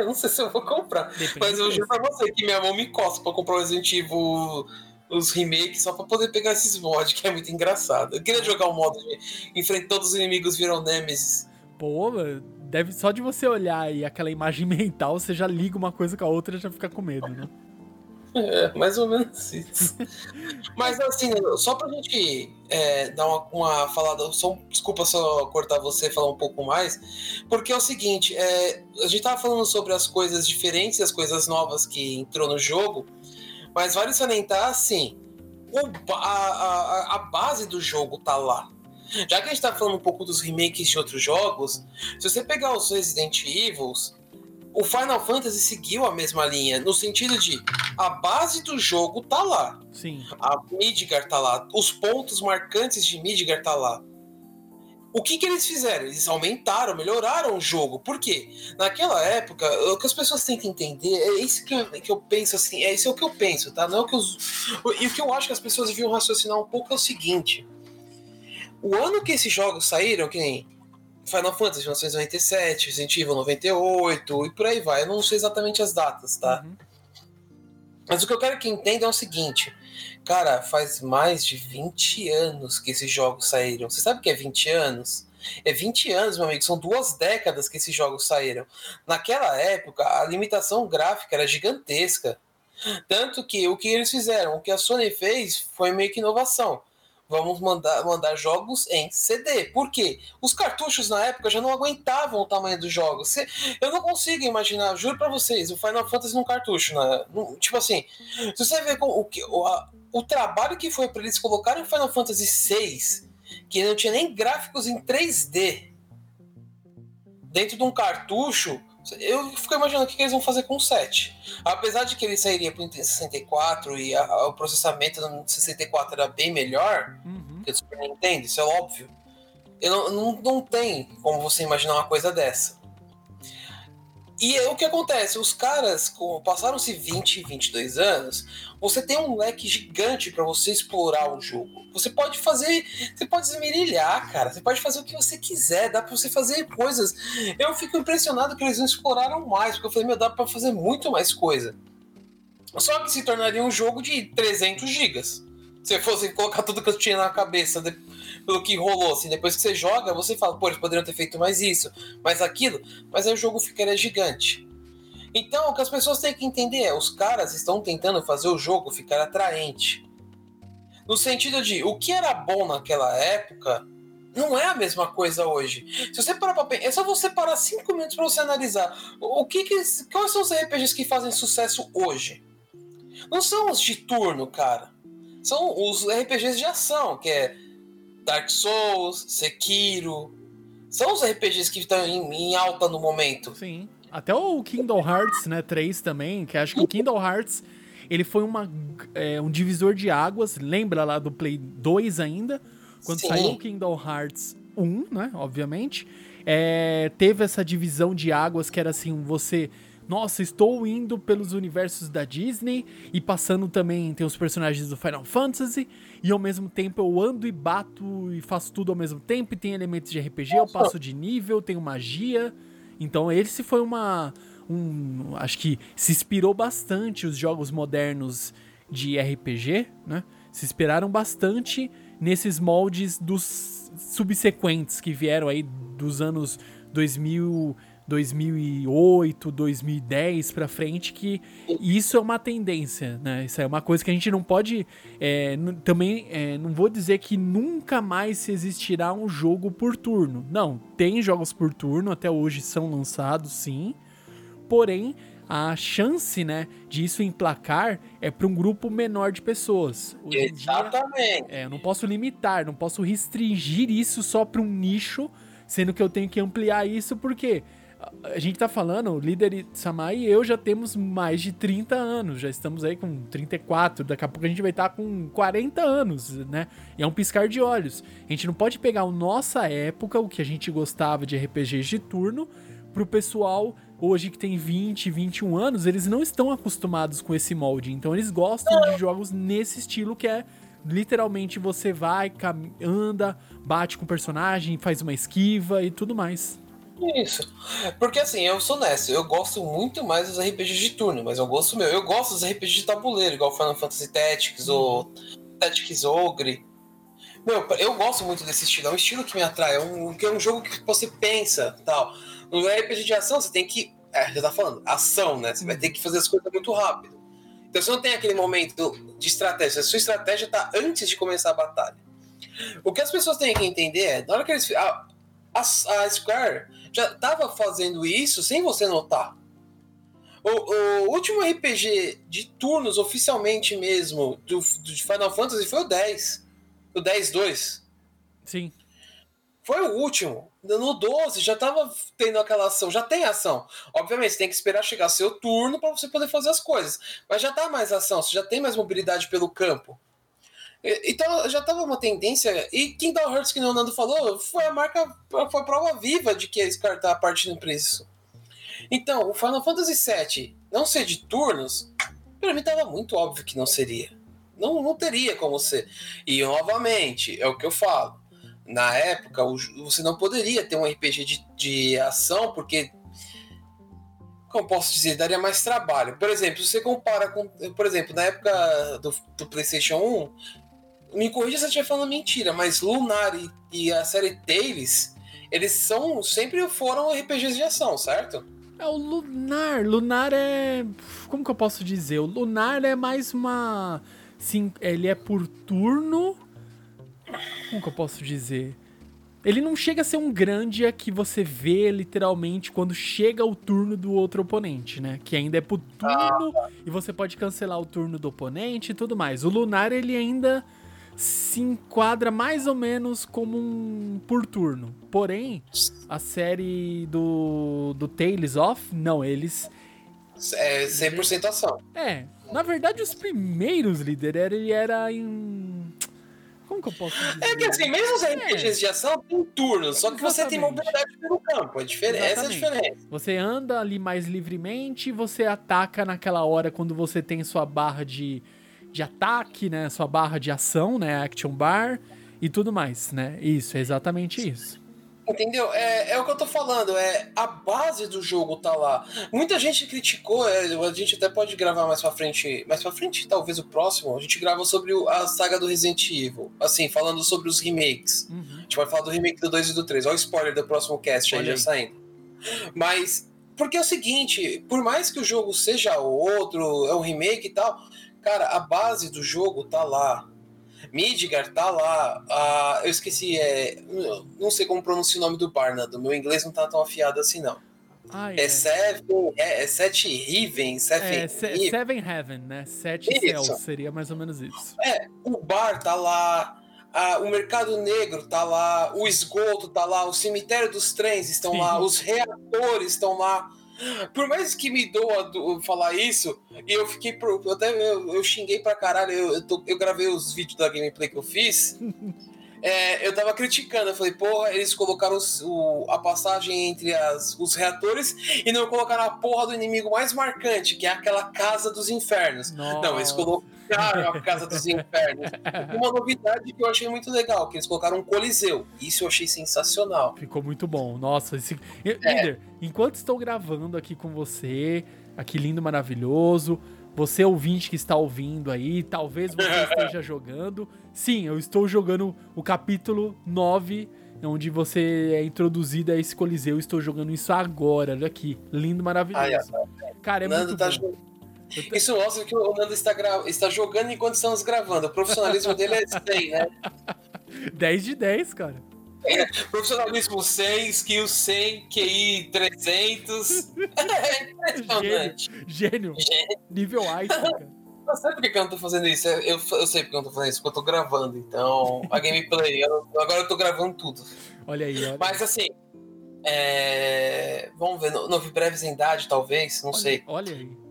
eu não sei se eu vou comprar. Depende mas eu juro pra você que minha mão me coça pra comprar o Resident Evil os remakes só pra poder pegar esses mods, que é muito engraçado. Eu queria jogar um modo de enfrentar todos os inimigos viram Nemesis. Pô, deve só de você olhar e aquela imagem mental, você já liga uma coisa com a outra e já fica com medo, né? É, mais ou menos isso. Mas assim, só pra gente é, dar uma, uma falada, só, desculpa só cortar você e falar um pouco mais, porque é o seguinte, é, a gente tava falando sobre as coisas diferentes, as coisas novas que entrou no jogo, mas vale salientar assim, o, a, a, a base do jogo tá lá. Já que a gente tá falando um pouco dos remakes de outros jogos, se você pegar os Resident Evils, o Final Fantasy seguiu a mesma linha, no sentido de a base do jogo tá lá. Sim. A Midgar tá lá, os pontos marcantes de Midgar tá lá. O que, que eles fizeram? Eles aumentaram, melhoraram o jogo. Por quê? Naquela época, o que as pessoas têm que entender é isso que eu, que eu penso assim, é isso é o que eu penso, tá? Não é o que os, e o que eu acho que as pessoas deviam raciocinar um pouco é o seguinte: o ano que esses jogos saíram, que nem Final Fantasy 1997, Resident Evil 98 e por aí vai. Eu não sei exatamente as datas, tá? Uhum. Mas o que eu quero que entenda é o seguinte. Cara, faz mais de 20 anos que esses jogos saíram. Você sabe o que é 20 anos? É 20 anos, meu amigo, são duas décadas que esses jogos saíram. Naquela época, a limitação gráfica era gigantesca. Tanto que o que eles fizeram, o que a Sony fez foi meio que inovação vamos mandar, mandar jogos em CD. Por quê? Os cartuchos na época já não aguentavam o tamanho dos jogos. Eu não consigo imaginar, juro para vocês, o Final Fantasy num cartucho. Né? Tipo assim, se você ver o, que, o, a, o trabalho que foi para eles colocarem o Final Fantasy VI, que não tinha nem gráficos em 3D, dentro de um cartucho, Eu fico imaginando o que eles vão fazer com o 7. Apesar de que ele sairia para o 64 e a, a, o processamento no 64 era bem melhor uhum. que o Super Nintendo, isso é óbvio. Eu não, não, não tem como você imaginar uma coisa dessa. E é o que acontece, os caras, passaram-se 20, 22 anos, você tem um leque gigante para você explorar o jogo. Você pode fazer, você pode esmerilhar, cara, você pode fazer o que você quiser, dá para você fazer coisas. Eu fico impressionado que eles não exploraram mais, porque eu falei, meu, dá para fazer muito mais coisa. Só que se tornaria um jogo de 300 gigas. Se fosse colocar tudo que eu tinha na cabeça pelo que rolou, assim, depois que você joga, você fala, pô, eles poderiam ter feito mais isso, mais aquilo, mas aí o jogo ficaria gigante. Então, o que as pessoas têm que entender é, os caras estão tentando fazer o jogo ficar atraente. No sentido de, o que era bom naquela época não é a mesma coisa hoje. Se você parar pra pensar, é só você parar cinco minutos para você analisar o que, que quais são os RPGs que fazem sucesso hoje. Não são os de turno, cara. São os RPGs de ação, que é Dark Souls, Sekiro. São os RPGs que estão em, em alta no momento. Sim. Até o Kingdom Hearts, né, 3 também, que acho que o Kingdom Hearts, ele foi uma, é, um divisor de águas, lembra lá do Play 2 ainda, quando Sim. saiu o Kingdom Hearts 1, né, obviamente, é, teve essa divisão de águas que era assim, você nossa, estou indo pelos universos da Disney e passando também tem os personagens do Final Fantasy e ao mesmo tempo eu ando e bato e faço tudo ao mesmo tempo e tem elementos de RPG, eu passo de nível, tenho magia. Então esse foi uma um, acho que se inspirou bastante os jogos modernos de RPG, né? Se inspiraram bastante nesses moldes dos subsequentes que vieram aí dos anos 2000 2008, 2010 para frente, que isso é uma tendência, né? Isso é uma coisa que a gente não pode. É, também é, não vou dizer que nunca mais se existirá um jogo por turno. Não, tem jogos por turno, até hoje são lançados, sim. Porém, a chance, né, de isso emplacar é para um grupo menor de pessoas. Hoje Exatamente. Dia, é, eu não posso limitar, não posso restringir isso só para um nicho, sendo que eu tenho que ampliar isso porque a gente tá falando, o líder Samai e eu já temos mais de 30 anos, já estamos aí com 34, daqui a pouco a gente vai estar tá com 40 anos, né? E é um piscar de olhos. A gente não pode pegar a nossa época, o que a gente gostava de RPGs de turno, pro pessoal hoje que tem 20, 21 anos, eles não estão acostumados com esse molde, então eles gostam de jogos nesse estilo que é literalmente você vai, anda, bate com o personagem, faz uma esquiva e tudo mais. Isso. Porque assim, eu sou honesto, eu gosto muito mais dos RPGs de turno, mas eu gosto meu. Eu gosto dos RPGs de tabuleiro, igual Final Fantasy Tactics ou Tactics Ogre. Meu, eu gosto muito desse estilo, é um estilo que me atrai, é um, é um jogo que você pensa tal. No RPG de ação, você tem que. É, já tá falando, ação, né? Você vai ter que fazer as coisas muito rápido. Então você não tem aquele momento de estratégia. A sua estratégia tá antes de começar a batalha. O que as pessoas têm que entender é, na hora que eles. A, a, a Square já estava fazendo isso sem você notar. O, o, último RPG de turnos, oficialmente mesmo, do, do Final Fantasy foi o 10. O 10-2. Sim. Foi o último. No 12 já estava tendo aquela ação, já tem ação. Obviamente, você tem que esperar chegar seu turno para você poder fazer as coisas. Mas já tá mais ação, você já tem mais mobilidade pelo campo. Então já estava uma tendência. E Kingdom Hearts, que o Nando falou, foi a marca, foi a prova viva de que a Square tá partindo para isso. Então, o Final Fantasy VII não ser de turnos, para mim estava muito óbvio que não seria. Não, não teria como ser. E novamente, é o que eu falo. Na época, você não poderia ter um RPG de, de ação, porque como posso dizer, daria mais trabalho. Por exemplo, se você compara com, por exemplo, na época do, do PlayStation 1, me corrija se eu estiver falando mentira, mas Lunar e, e, a série Tales, eles são sempre foram RPGs de ação, certo? É o Lunar. Lunar é. Como que eu posso dizer? O Lunar é mais uma. Sim, ele é por turno. Como que eu posso dizer? Ele não chega a ser um grande que você vê literalmente quando chega o turno do outro oponente, né? Que ainda é por turno ah. e você pode cancelar o turno do oponente e tudo mais. O Lunar ele ainda se enquadra mais ou menos como um por turno. Porém, a série do, do Tales of, não, eles. É 100% ação. É, na verdade, os primeiros líderes ele era em. Como que eu posso dizer? É que assim, mesmo os RPGs é. de ação tem turnos, só que Exatamente. você tem mobilidade pelo campo. É diferente. Essa é a diferença. Você anda ali mais livremente, você ataca naquela hora quando você tem sua barra de, de ataque, né? Sua barra de ação, né? Action bar e tudo mais, né? Isso, é exatamente isso. Entendeu? É, é o que eu tô falando, é a base do jogo tá lá. Muita gente criticou, é, a gente até pode gravar mais pra frente, mais pra frente, talvez o próximo, a gente grava sobre a saga do Resident Evil, assim, falando sobre os remakes. Uhum. A gente vai falar do remake do 2 e do 3, olha o spoiler do próximo cast aí, aí já saindo. Mas, porque é o seguinte, por mais que o jogo seja outro, é um remake e tal, cara, a base do jogo tá lá Midgar tá lá. Uh, eu esqueci, é, não sei como pronunciar o nome do Barnard. meu inglês não tá tão afiado assim, não. Ah, é. é Seven, é, é Sete Riven, Seven, é, se, Seven Heaven, né? Sete isso. Céus, seria mais ou menos isso. É, o bar tá lá, a, o mercado negro tá lá, o esgoto tá lá, o cemitério dos trens estão Sim. lá, os reatores estão lá. Por mais que me doa do, falar isso, e eu fiquei. Pro, eu até eu, eu, xinguei pra caralho. Eu, eu, tô, eu, gravei os vídeos da gameplay que eu fiz. É, eu tava criticando, eu falei, porra, eles colocaram os, o, a passagem entre as, os reatores e não colocaram a porra do inimigo mais marcante, que é aquela casa dos infernos. Nossa. Não, eles colocaram a casa dos infernos. Uma novidade que eu achei muito legal, que eles colocaram um coliseu. Isso eu achei sensacional. Ficou muito bom. Nossa, esse... É. enquanto estou gravando aqui com você, aqui lindo, maravilhoso, você ouvinte que está ouvindo aí, talvez você esteja jogando. Sim, eu estou jogando o capítulo 9, onde você é introduzido a esse coliseu. Estou jogando isso agora, olha aqui. Lindo, maravilhoso. Cara, é Nando muito tá bom. Isso mostra que o Nando está, gra... está jogando enquanto estamos gravando. O profissionalismo dele é 100, né? 10 de 10, cara. Profissionalismo 100, skill 100, QI 300. É impressionante. Gênio. Gênio. Nível Einstein, cara. Eu sei por que eu não tô fazendo isso. Eu, eu sei porque eu não tô fazendo isso, porque eu tô gravando. Então, a gameplay, eu, agora eu tô gravando tudo. Olha aí, olha. Mas assim, é... vamos ver, novo breves em idade, talvez, não olha, sei. Olha aí.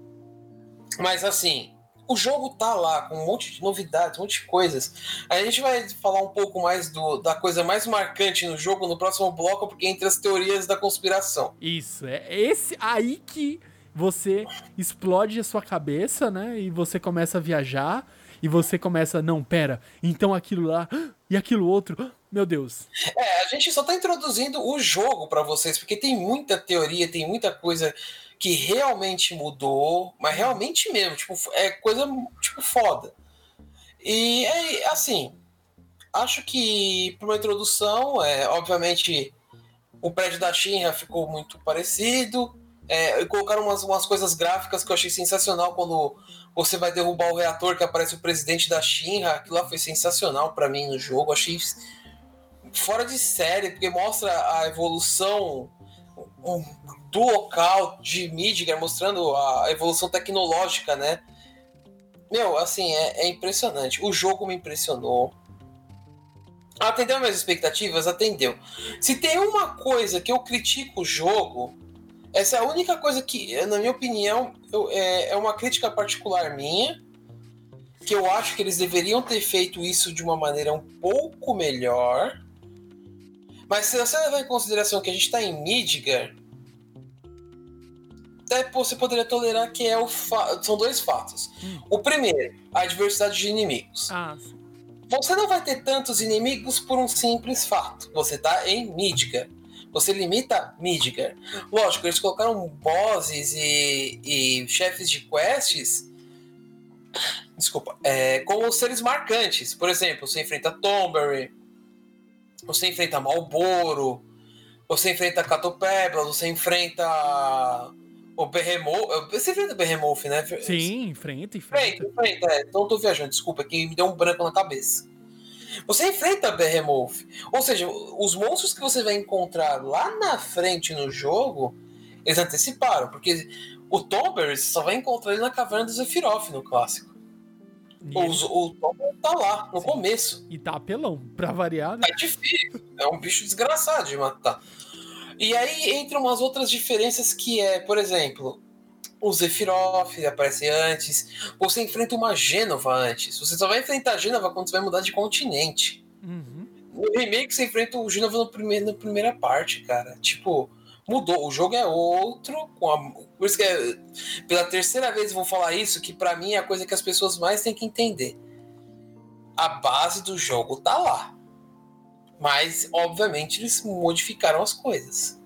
Mas assim, o jogo tá lá com um monte de novidades, um monte de coisas. A gente vai falar um pouco mais do, da coisa mais marcante no jogo no próximo bloco, porque entre as teorias da conspiração. Isso, é esse aí que você explode a sua cabeça, né? E você começa a viajar e você começa, não, pera, então aquilo lá e aquilo outro, meu Deus. É, a gente só tá introduzindo o jogo para vocês, porque tem muita teoria, tem muita coisa que realmente mudou, mas realmente mesmo, tipo, é coisa tipo foda. E é assim, acho que para uma introdução, é, obviamente o prédio da Shinra ficou muito parecido. É, colocaram umas, umas coisas gráficas que eu achei sensacional quando você vai derrubar o reator que aparece o presidente da Shinra. Aquilo lá foi sensacional para mim no jogo. Achei fora de série, porque mostra a evolução do local de Midgar, mostrando a evolução tecnológica, né? Meu, assim, é, é impressionante. O jogo me impressionou. Atendeu minhas expectativas? Atendeu. Se tem uma coisa que eu critico o jogo, essa é a única coisa que, na minha opinião, eu, é, é uma crítica particular minha. Que eu acho que eles deveriam ter feito isso de uma maneira um pouco melhor. Mas se você levar em consideração que a gente está em Midgar, até você poderia tolerar que é o são dois fatos. Hum. O primeiro, a diversidade de inimigos. Ah, você não vai ter tantos inimigos por um simples fato. Você está em Midgar. Você limita Midgar. Lógico, eles colocaram bosses e, e chefes de quests. Desculpa. É, como seres marcantes. Por exemplo, você enfrenta Tomberry, você enfrenta Malboro, você enfrenta Catopebla, você enfrenta o Behemoth. Você enfrenta o Behemoth, né? Sim, enfrenta, enfrenta. Enfrenta, enfrenta. É. Então eu tô viajando, desculpa, que me deu um branco na cabeça. Você enfrenta Behemoth. Ou seja, os monstros que você vai encontrar lá na frente no jogo, eles anteciparam, porque o Tomber você só vai encontrar ele na caverna do Sephiroth no clássico. Os, o Tomber tá lá, no Sim. começo. E tá apelão, pra variar. Né? É difícil, é um bicho desgraçado de matar. E aí entra umas outras diferenças que é, por exemplo, o Zephyroth aparece antes, você enfrenta uma Gênova antes. Você só vai enfrentar a Gênova quando você vai mudar de continente. Uhum. No remake você enfrenta o Gênova no primeiro, na primeira parte, cara. Tipo, mudou. O jogo é outro. Com a, por isso que é, pela terceira vez vou falar isso, que para mim é a coisa que as pessoas mais têm que entender. A base do jogo tá lá. Mas, obviamente, eles modificaram as coisas.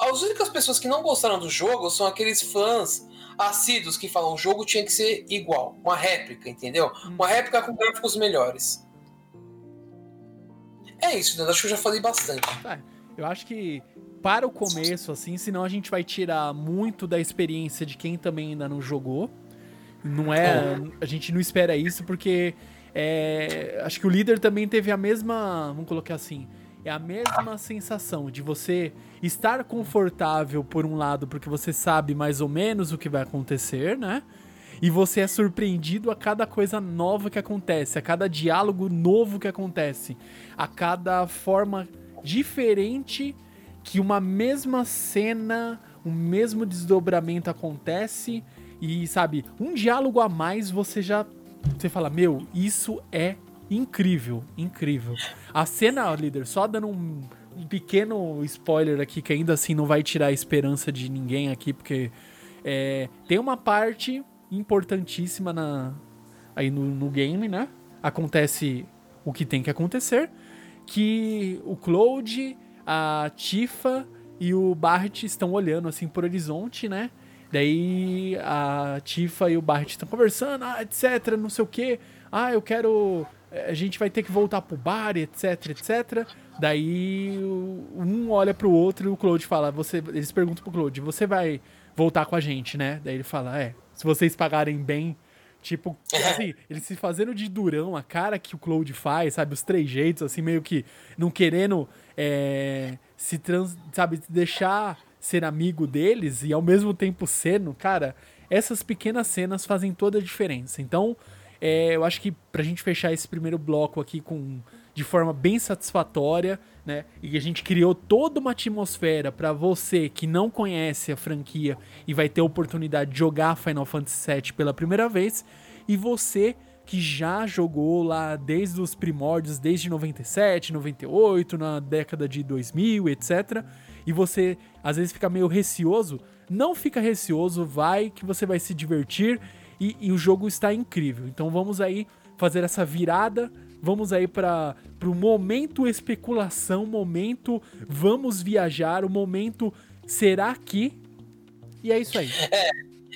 As únicas pessoas que não gostaram do jogo são aqueles fãs assíduos que falam o jogo tinha que ser igual, uma réplica, entendeu? Hum. Uma réplica com gráficos melhores. É isso, né? Acho que eu já falei bastante. É, eu acho que para o começo, assim, senão a gente vai tirar muito da experiência de quem também ainda não jogou. Não é. A gente não espera isso, porque é, acho que o líder também teve a mesma. Vamos colocar assim é a mesma sensação de você estar confortável por um lado, porque você sabe mais ou menos o que vai acontecer, né? E você é surpreendido a cada coisa nova que acontece, a cada diálogo novo que acontece, a cada forma diferente que uma mesma cena, o um mesmo desdobramento acontece e sabe, um diálogo a mais você já você fala, meu, isso é incrível, incrível. A cena, líder, só dando um, um, pequeno spoiler aqui, que ainda assim não vai tirar a esperança de ninguém aqui, porque é, tem uma parte importantíssima na, aí no, no game, né? Acontece o que tem que acontecer, que o Claude, a Tifa e o Bart estão olhando assim por horizonte, né? Daí a Tifa e o Bart estão conversando, ah, etc, não sei o que. Ah, eu quero a gente vai ter que voltar pro bar, etc, etc. Daí um olha pro outro e o Claude fala, você, eles perguntam pro Claude, você vai voltar com a gente, né? Daí ele fala, é, se vocês pagarem bem, tipo, assim, ele se fazendo de durão, a cara que o Claude faz, sabe, os três jeitos, assim, meio que não querendo é, se trans, sabe, deixar ser amigo deles e ao mesmo tempo sendo, cara, essas pequenas cenas fazem toda a diferença. Então, é, eu acho que pra gente fechar esse primeiro bloco aqui com de forma bem satisfatória, né? E a gente criou toda uma atmosfera para você que não conhece a franquia e vai ter a oportunidade de jogar Final Fantasy VII pela primeira vez, e você que já jogou lá desde os primórdios, desde 97, 98, na década de 2000, etc. E você às vezes fica meio receoso, não fica receoso, vai que você vai se divertir e, e o jogo está incrível. Então vamos aí fazer essa virada. Vamos aí para o momento especulação, momento vamos viajar, o momento será que. E é isso aí. É,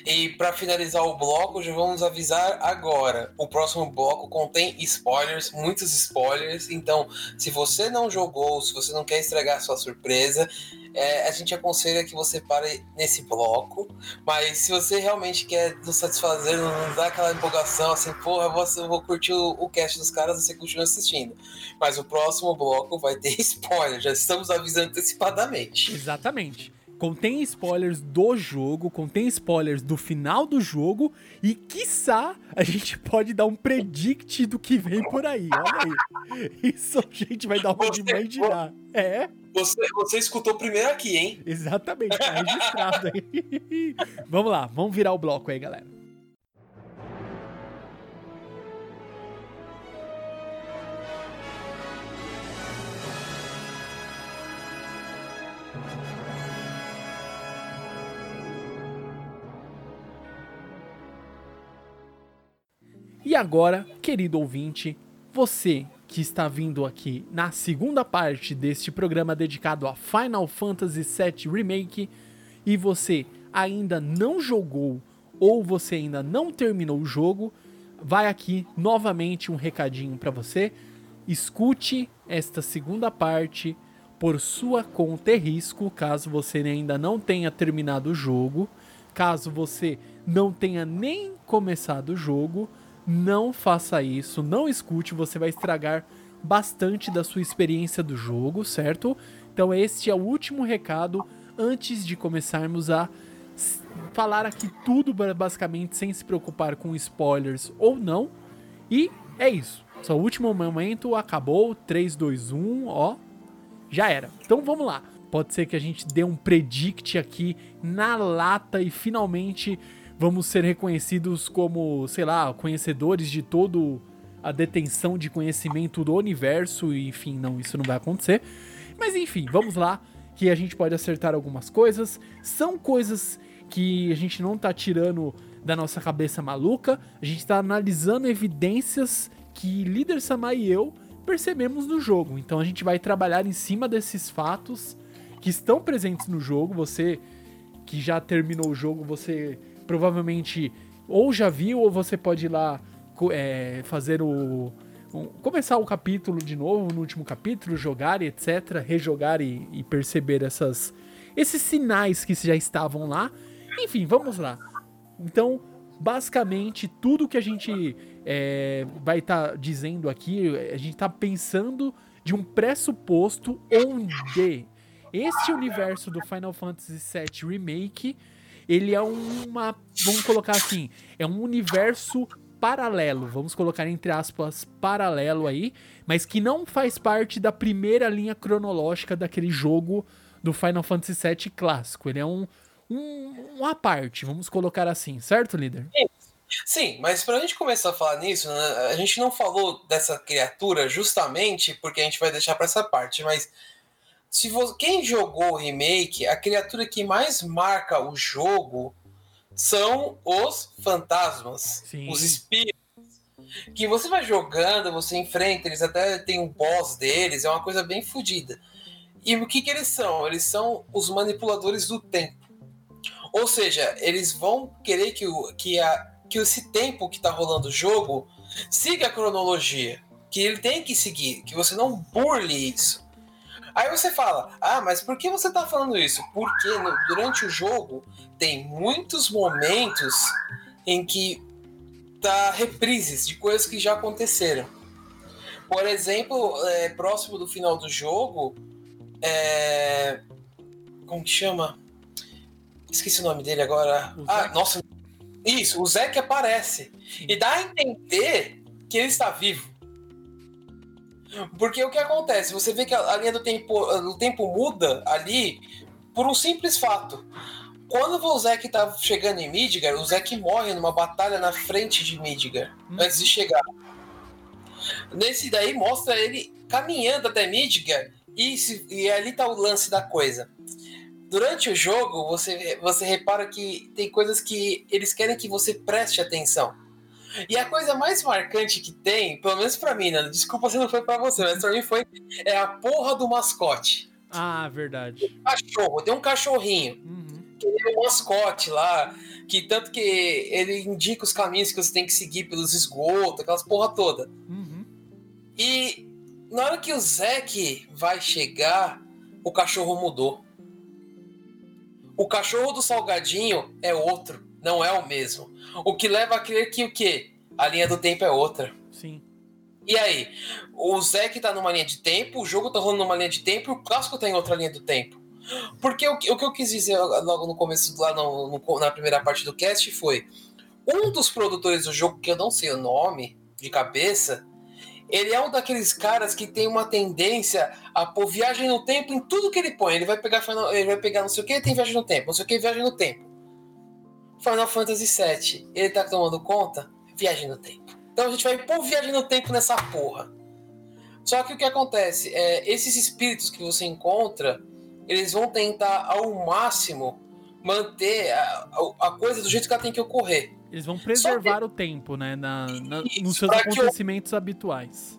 e para finalizar o bloco, já vamos avisar agora. O próximo bloco contém spoilers, muitos spoilers. Então, se você não jogou, se você não quer estragar sua surpresa, é, a gente aconselha que você pare nesse bloco. Mas se você realmente quer nos satisfazer, não dá aquela empolgação assim, porra, você, vou curtir o, o cast dos caras, você continua assistindo. Mas o próximo bloco vai ter spoiler, já estamos avisando antecipadamente. Exatamente contém spoilers do jogo, contém spoilers do final do jogo e, quiçá, a gente pode dar um predict do que vem por aí. Olha aí. Isso a gente vai dar uma de imaginar. É. Você, você escutou primeiro aqui, hein? Exatamente, tá registrado aí. vamos lá, vamos virar o bloco aí, galera. E agora, querido ouvinte, você que está vindo aqui na segunda parte deste programa dedicado a Final Fantasy VII Remake e você ainda não jogou ou você ainda não terminou o jogo, vai aqui novamente um recadinho para você. Escute esta segunda parte por sua conta e risco, caso você ainda não tenha terminado o jogo, caso você não tenha nem começado o jogo não faça isso, não escute, você vai estragar bastante da sua experiência do jogo, certo? Então este é o último recado antes de começarmos a falar aqui tudo basicamente sem se preocupar com spoilers ou não. E é isso. Só o último momento acabou. 3, 2, 1, ó. Já era. Então vamos lá. Pode ser que a gente dê um predict aqui na lata e finalmente vamos ser reconhecidos como, sei lá, conhecedores de todo a detenção de conhecimento do universo enfim, não, isso não vai acontecer. Mas enfim, vamos lá, que a gente pode acertar algumas coisas. São coisas que a gente não tá tirando da nossa cabeça maluca, a gente tá analisando evidências que líder Samai e eu percebemos no jogo. Então a gente vai trabalhar em cima desses fatos que estão presentes no jogo. Você que já terminou o jogo, você provavelmente ou já viu ou você pode ir lá é, fazer o um, começar o capítulo de novo no último capítulo, jogar e etc, rejogar e, e perceber essas esses sinais que já estavam lá. Enfim, vamos lá. Então, basicamente tudo que a gente é, vai estar tá dizendo aqui, a gente está pensando de um pressuposto onde esse universo do Final Fantasy VII Remake, ele é uma, vamos colocar assim, é um universo paralelo, vamos colocar entre aspas paralelo aí, mas que não faz parte da primeira linha cronológica daquele jogo do Final Fantasy VII clássico. Ele é um, um uma parte, vamos colocar assim, certo, líder? Sim, mas para a gente começar a falar nisso, né, a gente não falou dessa criatura justamente porque a gente vai deixar para essa parte, mas se você, quem jogou o remake, a criatura que mais marca o jogo são os fantasmas, Sim. os espíritos. Que você vai jogando, você enfrenta, eles até tem um boss deles, é uma coisa bem fodida. E o que, que eles são? Eles são os manipuladores do tempo. Ou seja, eles vão querer que, o, que a, que esse tempo que está rolando o jogo siga a cronologia. Que ele tem que seguir, que você não burle isso. Aí você fala, ah, mas por que você está falando isso? Porque durante o jogo tem muitos momentos em que tá reprises de coisas que já aconteceram. Por exemplo, é, próximo do final do jogo, é... como que chama? Esqueci o nome dele agora. Ah, nossa, isso, o Zeke aparece. E dá a entender que ele está vivo. Porque o que acontece? Você vê que a linha do tempo, o tempo muda ali por um simples fato. Quando o Zeke tá chegando em Midgar, o Zeke morre numa batalha na frente de Midgar, hum. antes de chegar. Nesse daí mostra ele caminhando até Midgar e, se, e ali tá o lance da coisa durante o jogo, você, você repara que tem coisas que eles querem que você preste atenção. E a coisa mais marcante que tem, pelo menos para mim, né? desculpa se não foi para você, mas pra mim foi é a porra do mascote. Ah, verdade. Um cachorro, tem um cachorrinho. Uhum. Que é um mascote lá, que tanto que ele indica os caminhos que você tem que seguir pelos esgotos, aquelas porra toda. Uhum. E na hora que o Zack vai chegar, o cachorro mudou. O cachorro do salgadinho é outro, não é o mesmo. O que leva a crer que o quê? A linha do tempo é outra. Sim. E aí? O Zeke tá numa linha de tempo, o jogo tá rolando numa linha de tempo e o clássico tá em outra linha do tempo. Porque o, o que eu quis dizer logo no começo, lá no, no, na primeira parte do cast, foi: um dos produtores do jogo, que eu não sei o nome de cabeça, ele é um daqueles caras que tem uma tendência a pôr viagem no tempo em tudo que ele põe. Ele vai pegar, ele vai pegar não sei o que, tem viagem no tempo, não sei o que, viagem no tempo. Final Fantasy VII, ele tá tomando conta? Viagem no tempo. Então a gente vai pôr viagem no tempo nessa porra. Só que o que acontece? É, esses espíritos que você encontra, eles vão tentar ao máximo manter a, a coisa do jeito que ela tem que ocorrer. Eles vão preservar que... o tempo, né? Na, na Isso, nos seus acontecimentos eu... habituais.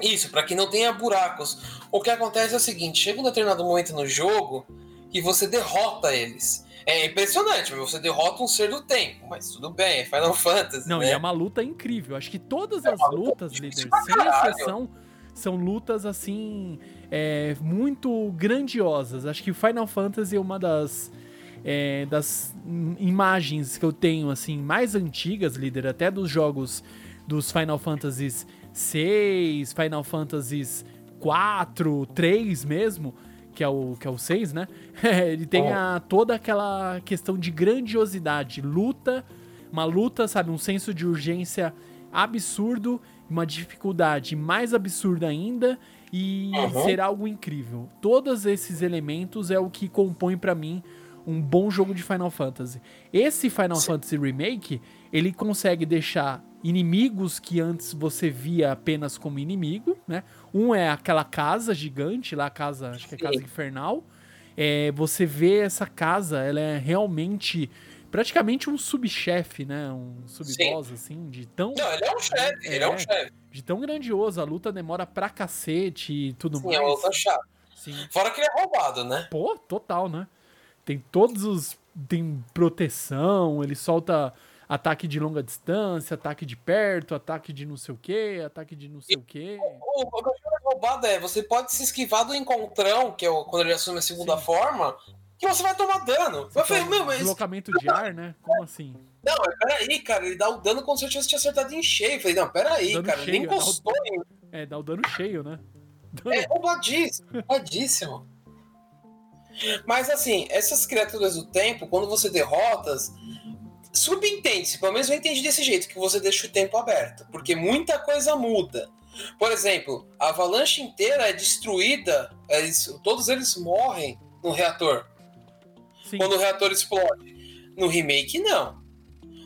Isso, para que não tenha buracos. O que acontece é o seguinte: chega um determinado momento no jogo que você derrota eles. É impressionante, você derrota um ser do tempo, mas tudo bem, é Final Fantasy. Não, né? e é uma luta incrível. Acho que todas é as lutas, líder, sem exceção, são lutas assim. É, muito grandiosas. Acho que Final Fantasy é uma das é, das imagens que eu tenho, assim, mais antigas, líder, até dos jogos dos Final Fantasies 6, Final Fantasies 4, 3 mesmo, que é o, que é o 6, né? Ele tem a, toda aquela questão de grandiosidade, luta, uma luta, sabe, um senso de urgência absurdo, uma dificuldade mais absurda ainda e uhum. ser algo incrível. Todos esses elementos é o que compõe para mim um bom jogo de Final Fantasy. Esse Final Sim. Fantasy Remake, ele consegue deixar inimigos que antes você via apenas como inimigo, né? Um é aquela casa gigante, lá a casa, acho que é a casa infernal. É, você vê essa casa, ela é realmente praticamente um subchefe, né? Um subboss, assim, de tão. Não, ele é um chefe, é, ele é um chefe. De tão grandioso, a luta demora pra cacete e tudo Sim, mais. Sim, é uma luta chata. Sim. Fora que ele é roubado, né? Pô, total, né? Tem todos os. Tem proteção, ele solta ataque de longa distância, ataque de perto, ataque de não sei o que, ataque de não sei o que. O, o, que é roubado é, você pode se esquivar do encontrão, que é o, quando ele assume a segunda Sim. forma, que você vai tomar dano. Você eu falei, meu, mas... Deslocamento de ar, né? Como assim? Não, mas peraí, cara, ele dá o dano como se eu tivesse te acertado em cheio. Eu falei, não, peraí, dano cara, cheio, nem encostou em... É, dá o dano cheio, né? Dano... É roubadíssimo, roubadíssimo. Mas assim, essas criaturas do tempo, quando você derrotas, subentende-se, pelo menos eu entendi desse jeito, que você deixa o tempo aberto, porque muita coisa muda. Por exemplo, a avalanche inteira é destruída, eles, todos eles morrem no reator. Sim. Quando o reator explode. No remake, não.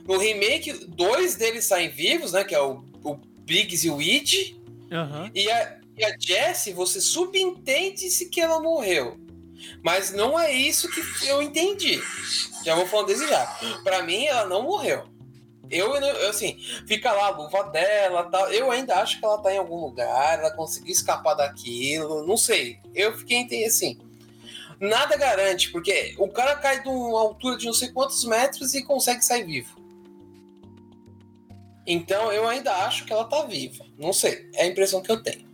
No remake, dois deles saem vivos, né? Que é o, o Biggs e o Id. Uhum. E, a, e a Jessie, você subentende-se que ela morreu. Mas não é isso que eu entendi. Já vou falando desde já. Pra mim, ela não morreu. Eu, assim, fica lá a luva dela tal. Eu ainda acho que ela tá em algum lugar, ela conseguiu escapar daquilo. Não sei. Eu fiquei assim. Nada garante, porque o cara cai de uma altura de não sei quantos metros e consegue sair vivo. Então eu ainda acho que ela tá viva. Não sei. É a impressão que eu tenho.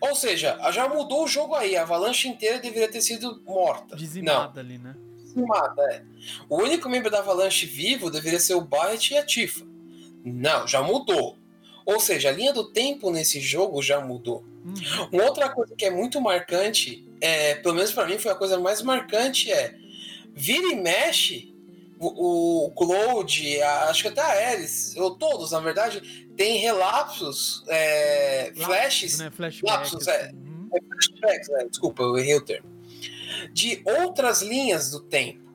Ou seja, já mudou o jogo aí. A avalanche inteira deveria ter sido morta. Dizimada Não. ali, né? Dizimada, é. O único membro da avalanche vivo deveria ser o Barret e a Tifa. Não, já mudou. Ou seja, a linha do tempo nesse jogo já mudou. Uhum. Uma outra coisa que é muito marcante, é, pelo menos para mim foi a coisa mais marcante, é vira e mexe o, o Claude, acho que até a Alice, ou todos, na verdade, tem relapsos, é, flashes, né? lapsos, é, uhum. é, flashbacks, né? desculpa, eu errei o termo, de outras linhas do tempo.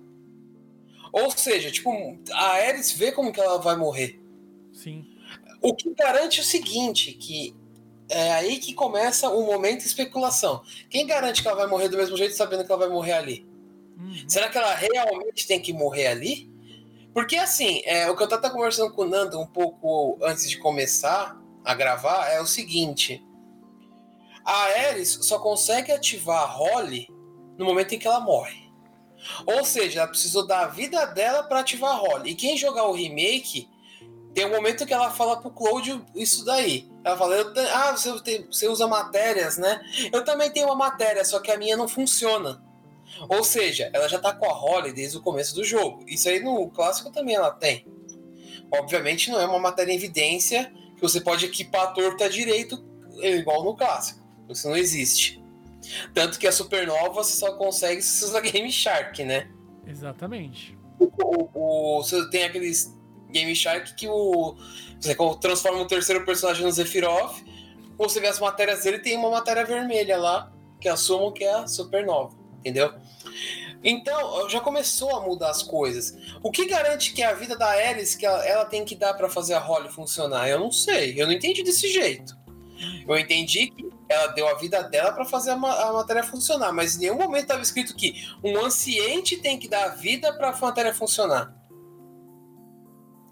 Ou seja, tipo, a Alice vê como que ela vai morrer. Sim. O que garante o seguinte, que é aí que começa o momento de especulação. Quem garante que ela vai morrer do mesmo jeito sabendo que ela vai morrer ali? Uhum. Será que ela realmente tem que morrer ali? Porque assim, é, o que eu tava conversando com o Nando um pouco antes de começar a gravar é o seguinte: a Ares só consegue ativar a Holly no momento em que ela morre. Ou seja, ela precisou dar a vida dela para ativar a Holly. E quem jogar o remake tem um momento que ela fala pro Claudio isso daí. Ela fala: Ah, você, tem, você usa matérias, né? Eu também tenho uma matéria, só que a minha não funciona. Ou seja, ela já tá com a Holly desde o começo do jogo. Isso aí no clássico também ela tem. Obviamente não é uma matéria em evidência que você pode equipar a torta direito igual no clássico. Isso não existe. Tanto que a supernova você só consegue se você usa Game Shark, né? Exatamente. O, o, você tem aqueles Game Shark que o, você transforma o terceiro personagem no Zephyroth. Você vê as matérias dele tem uma matéria vermelha lá, que assumam que é a supernova entendeu? Então, já começou a mudar as coisas. O que garante que a vida da Alice que ela, ela tem que dar para fazer a Holly funcionar? Eu não sei. Eu não entendi desse jeito. Eu entendi que ela deu a vida dela para fazer a, a, matéria funcionar, mas em nenhum momento estava escrito que um anciente tem que dar a vida para a matéria funcionar.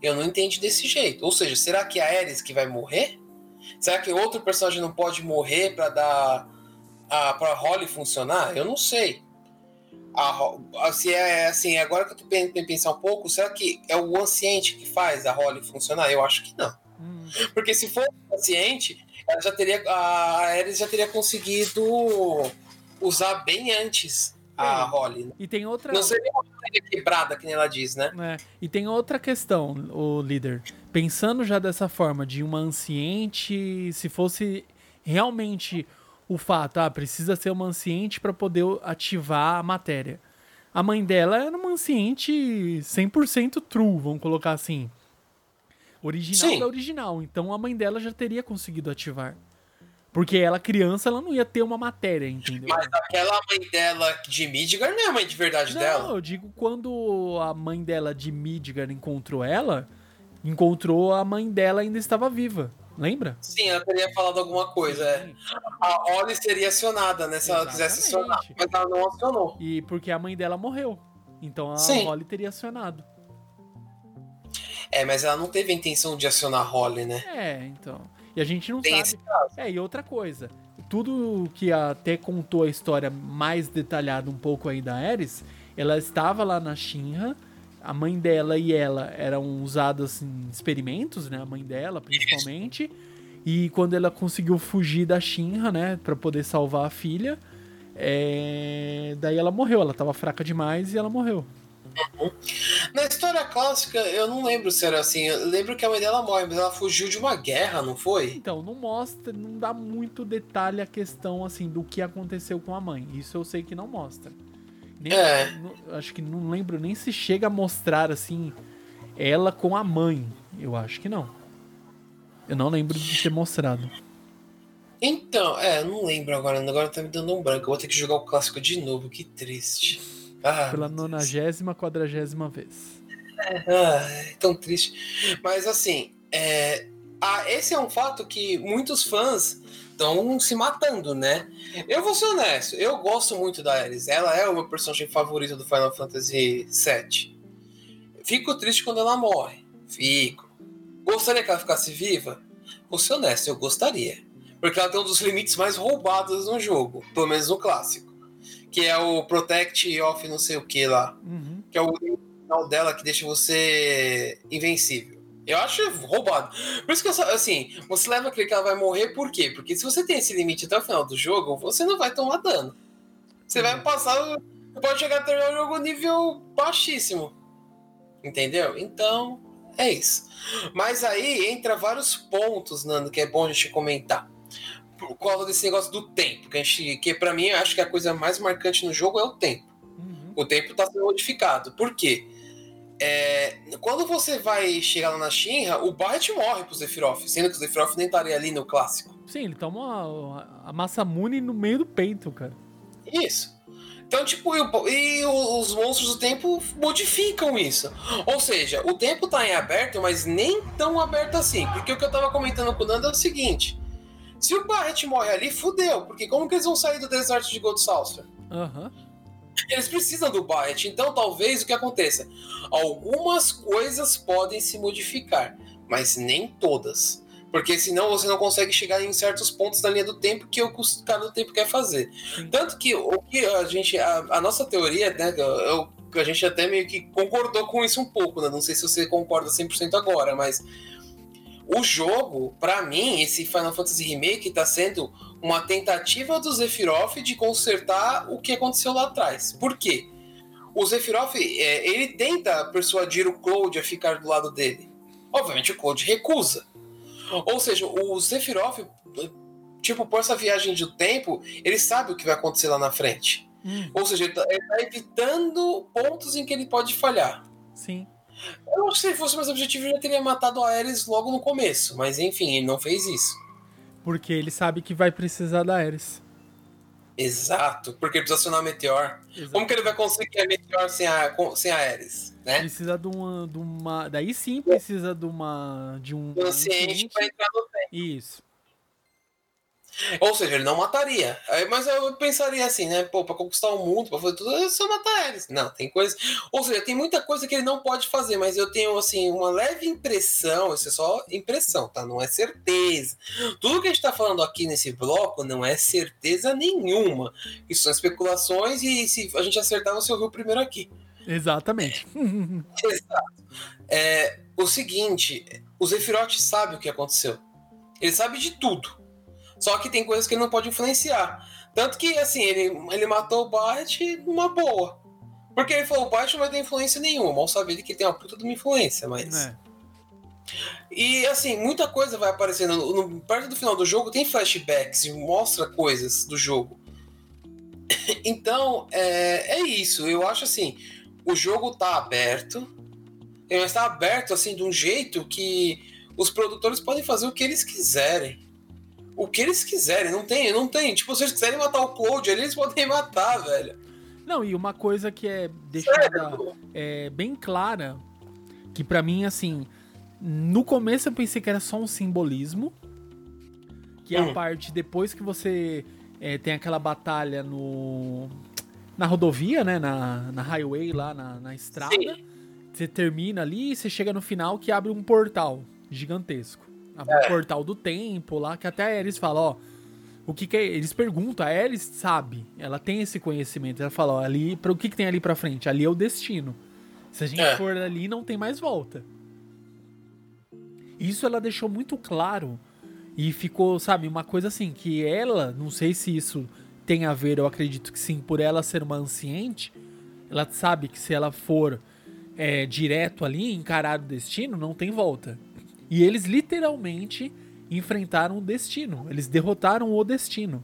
Eu não entendi desse jeito. Ou seja, será que é a Alice que vai morrer? Será que outro personagem não pode morrer para dar a, pra Holly funcionar? Eu não sei. A, se é assim, agora que eu tô pensando pensar um pouco, será que é o anciente que faz a Holly funcionar? Eu acho que não. Hum. Porque se for o anciente, ela já teria, a Ares já teria conseguido usar bem antes a Holly. Né? E tem outra. Não seria uma quebrada, que nem ela diz, né? É. E tem outra questão, o líder. Pensando já dessa forma, de uma anciente, se fosse realmente o fato, ah, precisa ser uma anciente para poder ativar a matéria. A mãe dela era uma anciente 100% true, vamos colocar assim. Original Sim. da original. Então a mãe dela já teria conseguido ativar. Porque ela, criança, ela não ia ter uma matéria, entendeu? Mas aquela mãe dela de Midgar não é a mãe de verdade não, dela. Não, eu digo quando a mãe dela de Midgar encontrou ela, encontrou a mãe dela ainda estava viva. Lembra? Sim, ela teria falado alguma coisa. É. A Holly seria acionada, né? Se Exatamente. ela quisesse acionar. Mas ela não acionou. E porque a mãe dela morreu. Então a Sim. Holly teria acionado. É, mas ela não teve a intenção de acionar a Holly, né? É, então. E a gente não Tem sabe. É, e outra coisa. Tudo que até contou a história mais detalhada um pouco aí da Ares, ela estava lá na Shinra a mãe dela e ela eram usadas em experimentos, né? A mãe dela, principalmente. E quando ela conseguiu fugir da Shinra, né? Pra poder salvar a filha, é... daí ela morreu. Ela tava fraca demais e ela morreu. Uhum. Na história clássica, eu não lembro se era assim. Eu lembro que a mãe dela morre, mas ela fugiu de uma guerra, não foi? Então, não mostra, não dá muito detalhe a questão assim do que aconteceu com a mãe. Isso eu sei que não mostra. Nem, é. Não, acho que não lembro nem se chega a mostrar assim ela com a mãe. Eu acho que não. Eu não lembro de ter mostrado. Então, é, eu não lembro agora. Agora tá me dando um branco. Eu vou ter que jogar o clássico de novo. Que triste. Ah, Pela nonagésima, quadragésima vez. Ah, é tão triste. Mas assim, é, ah, esse é um fato que muitos fãs estão se matando, né? Eu vou ser honesto, eu gosto muito da Ares. Ela é o meu personagem favorito do Final Fantasy VII. Fico triste quando ela morre. Fico. Gostaria que ela ficasse viva? Vou ser honesto, eu gostaria. Porque ela tem um dos limites mais roubados no jogo, pelo menos no clássico. Que é o Protect Off não sei o que lá. Uhum. Que é o final dela que deixa você invencível. Eu acho roubado. Por isso que eu assim, você leva a crer que ela vai morrer, por quê? Porque se você tem esse limite até o final do jogo, você não vai tomar dano. Você vai passar. Você pode chegar até o jogo nível baixíssimo. Entendeu? Então, é isso. Mas aí entra vários pontos, Nando, que é bom a gente comentar. Por causa desse negócio do tempo, que a gente. Que pra mim, eu acho que a coisa mais marcante no jogo é o tempo. Uhum. O tempo tá sendo modificado. Por quê? É, quando você vai chegar lá na Shinra, o Barret morre pro Sephiroth, sendo que o Sephiroth nem estaria ali no clássico. Sim, ele toma a, a Massamune no meio do peito, cara. Isso. Então, tipo, e, e, os monstros do tempo modificam isso. Ou seja, o tempo tá em aberto, mas nem tão aberto assim. Porque o que eu tava comentando com o Nando é o seguinte: se o Barret morre ali, fudeu. Porque como que eles vão sair do deserto de Gold Saucer? Aham. Uhum. Eles precisam do Barret, então talvez o que aconteça? Algumas coisas podem se modificar, mas nem todas. Porque senão você não consegue chegar em certos pontos da linha do tempo que o cara do tempo quer fazer. Tanto que o que a gente. A, a nossa teoria, né? Eu, a gente até meio que concordou com isso um pouco, né? Não sei se você concorda 100% agora, mas o jogo, para mim, esse Final Fantasy Remake tá sendo uma tentativa do Sephiroth de consertar o que aconteceu lá atrás. Por quê? O Sephiroth, é, ele tenta persuadir o Cloud a ficar do lado dele. Obviamente o Cloud recusa. Ou seja, o Sephiroth, tipo, por essa viagem de tempo, ele sabe o que vai acontecer lá na frente. Hum. Ou seja, ele tá, ele tá evitando pontos em que ele pode falhar. Sim. Eu acho que se ele fosse mais objetivo, ele já teria matado a Ares logo no começo. Mas enfim, ele não fez isso. Porque ele sabe que vai precisar da Ares. Exato, porque ele precisa acionar a Meteor. Exato. Como que ele vai conseguir a Meteor sem a, sem a Ares? Né? Precisa de uma, de uma. Daí sim precisa de uma. De um. Um para entrar no tempo. Isso. Ou seja, ele não mataria. Mas eu pensaria assim, né? Pô, pra conquistar o mundo, pra fazer tudo, é só matar eles. Não, tem coisa. Ou seja, tem muita coisa que ele não pode fazer, mas eu tenho, assim, uma leve impressão. Isso é só impressão, tá? Não é certeza. Tudo que a gente tá falando aqui nesse bloco não é certeza nenhuma. Isso são especulações e se a gente acertar, você ouviu primeiro aqui. Exatamente. Exato. É, o seguinte, o Zephyroth sabe o que aconteceu. Ele sabe de tudo. Só que tem coisas que ele não pode influenciar. Tanto que, assim, ele, ele matou o Bart numa boa. Porque ele falou, o Bart não vai ter influência nenhuma. Mal saber que ele tem uma puta de uma influência, mas... É. E, assim, muita coisa vai aparecendo. No, no, perto do final do jogo tem flashbacks e mostra coisas do jogo. então, é, é isso. Eu acho assim, o jogo tá aberto, Ele está aberto assim de um jeito que os produtores podem fazer o que eles quiserem. O que eles quiserem, não tem, não tem. Tipo, se eles quiserem matar o Cloud, eles podem matar, velho. Não, e uma coisa que é deixada é, bem clara, que para mim, assim, no começo eu pensei que era só um simbolismo, que é a hum. parte depois que você é, tem aquela batalha no na rodovia, né, na, na highway lá na, na estrada. Sim. Você termina ali e você chega no final que abre um portal gigantesco. É. portal do tempo lá, que até a Ares fala, ó, o que, que é, eles perguntam, a Ares sabe, ela tem esse conhecimento, ela fala, ó, ali, para o que, que tem ali para frente? Ali é o destino. Se a gente é. for ali, não tem mais volta. Isso ela deixou muito claro e ficou, sabe, uma coisa assim, que ela, não sei se isso tem a ver, eu acredito que sim, por ela ser uma anciente, ela sabe que se ela for é, direto ali, encarar o destino, não tem volta. E eles literalmente enfrentaram o destino. Eles derrotaram o destino.